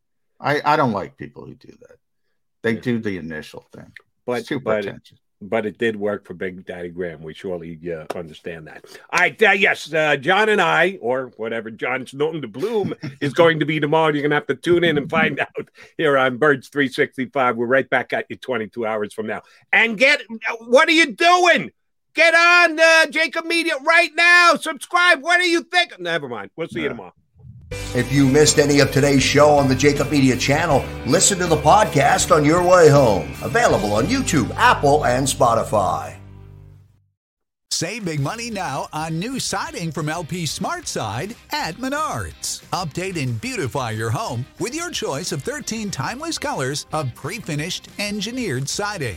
I, I don't like people who do that. They do the initial thing but Super but, but it did work for Big Daddy Graham. We surely uh, understand that. All right, uh, yes, uh, John and I, or whatever John Snowden de Bloom is going to be tomorrow. You're going to have to tune in and find out here on Birds 365. We're right back at you 22 hours from now. And get what are you doing? Get on uh, JAKIB Media right now. Subscribe. What do you think? Never mind. We'll see you tomorrow. If you missed any of today's show on the Jakib Media channel, listen to the podcast on your way home. Available on YouTube, Apple, and Spotify. Save big money now on new siding from LP Smart SmartSide at Menards. Update and beautify your home with your choice of 13 timeless colors of pre finished engineered siding.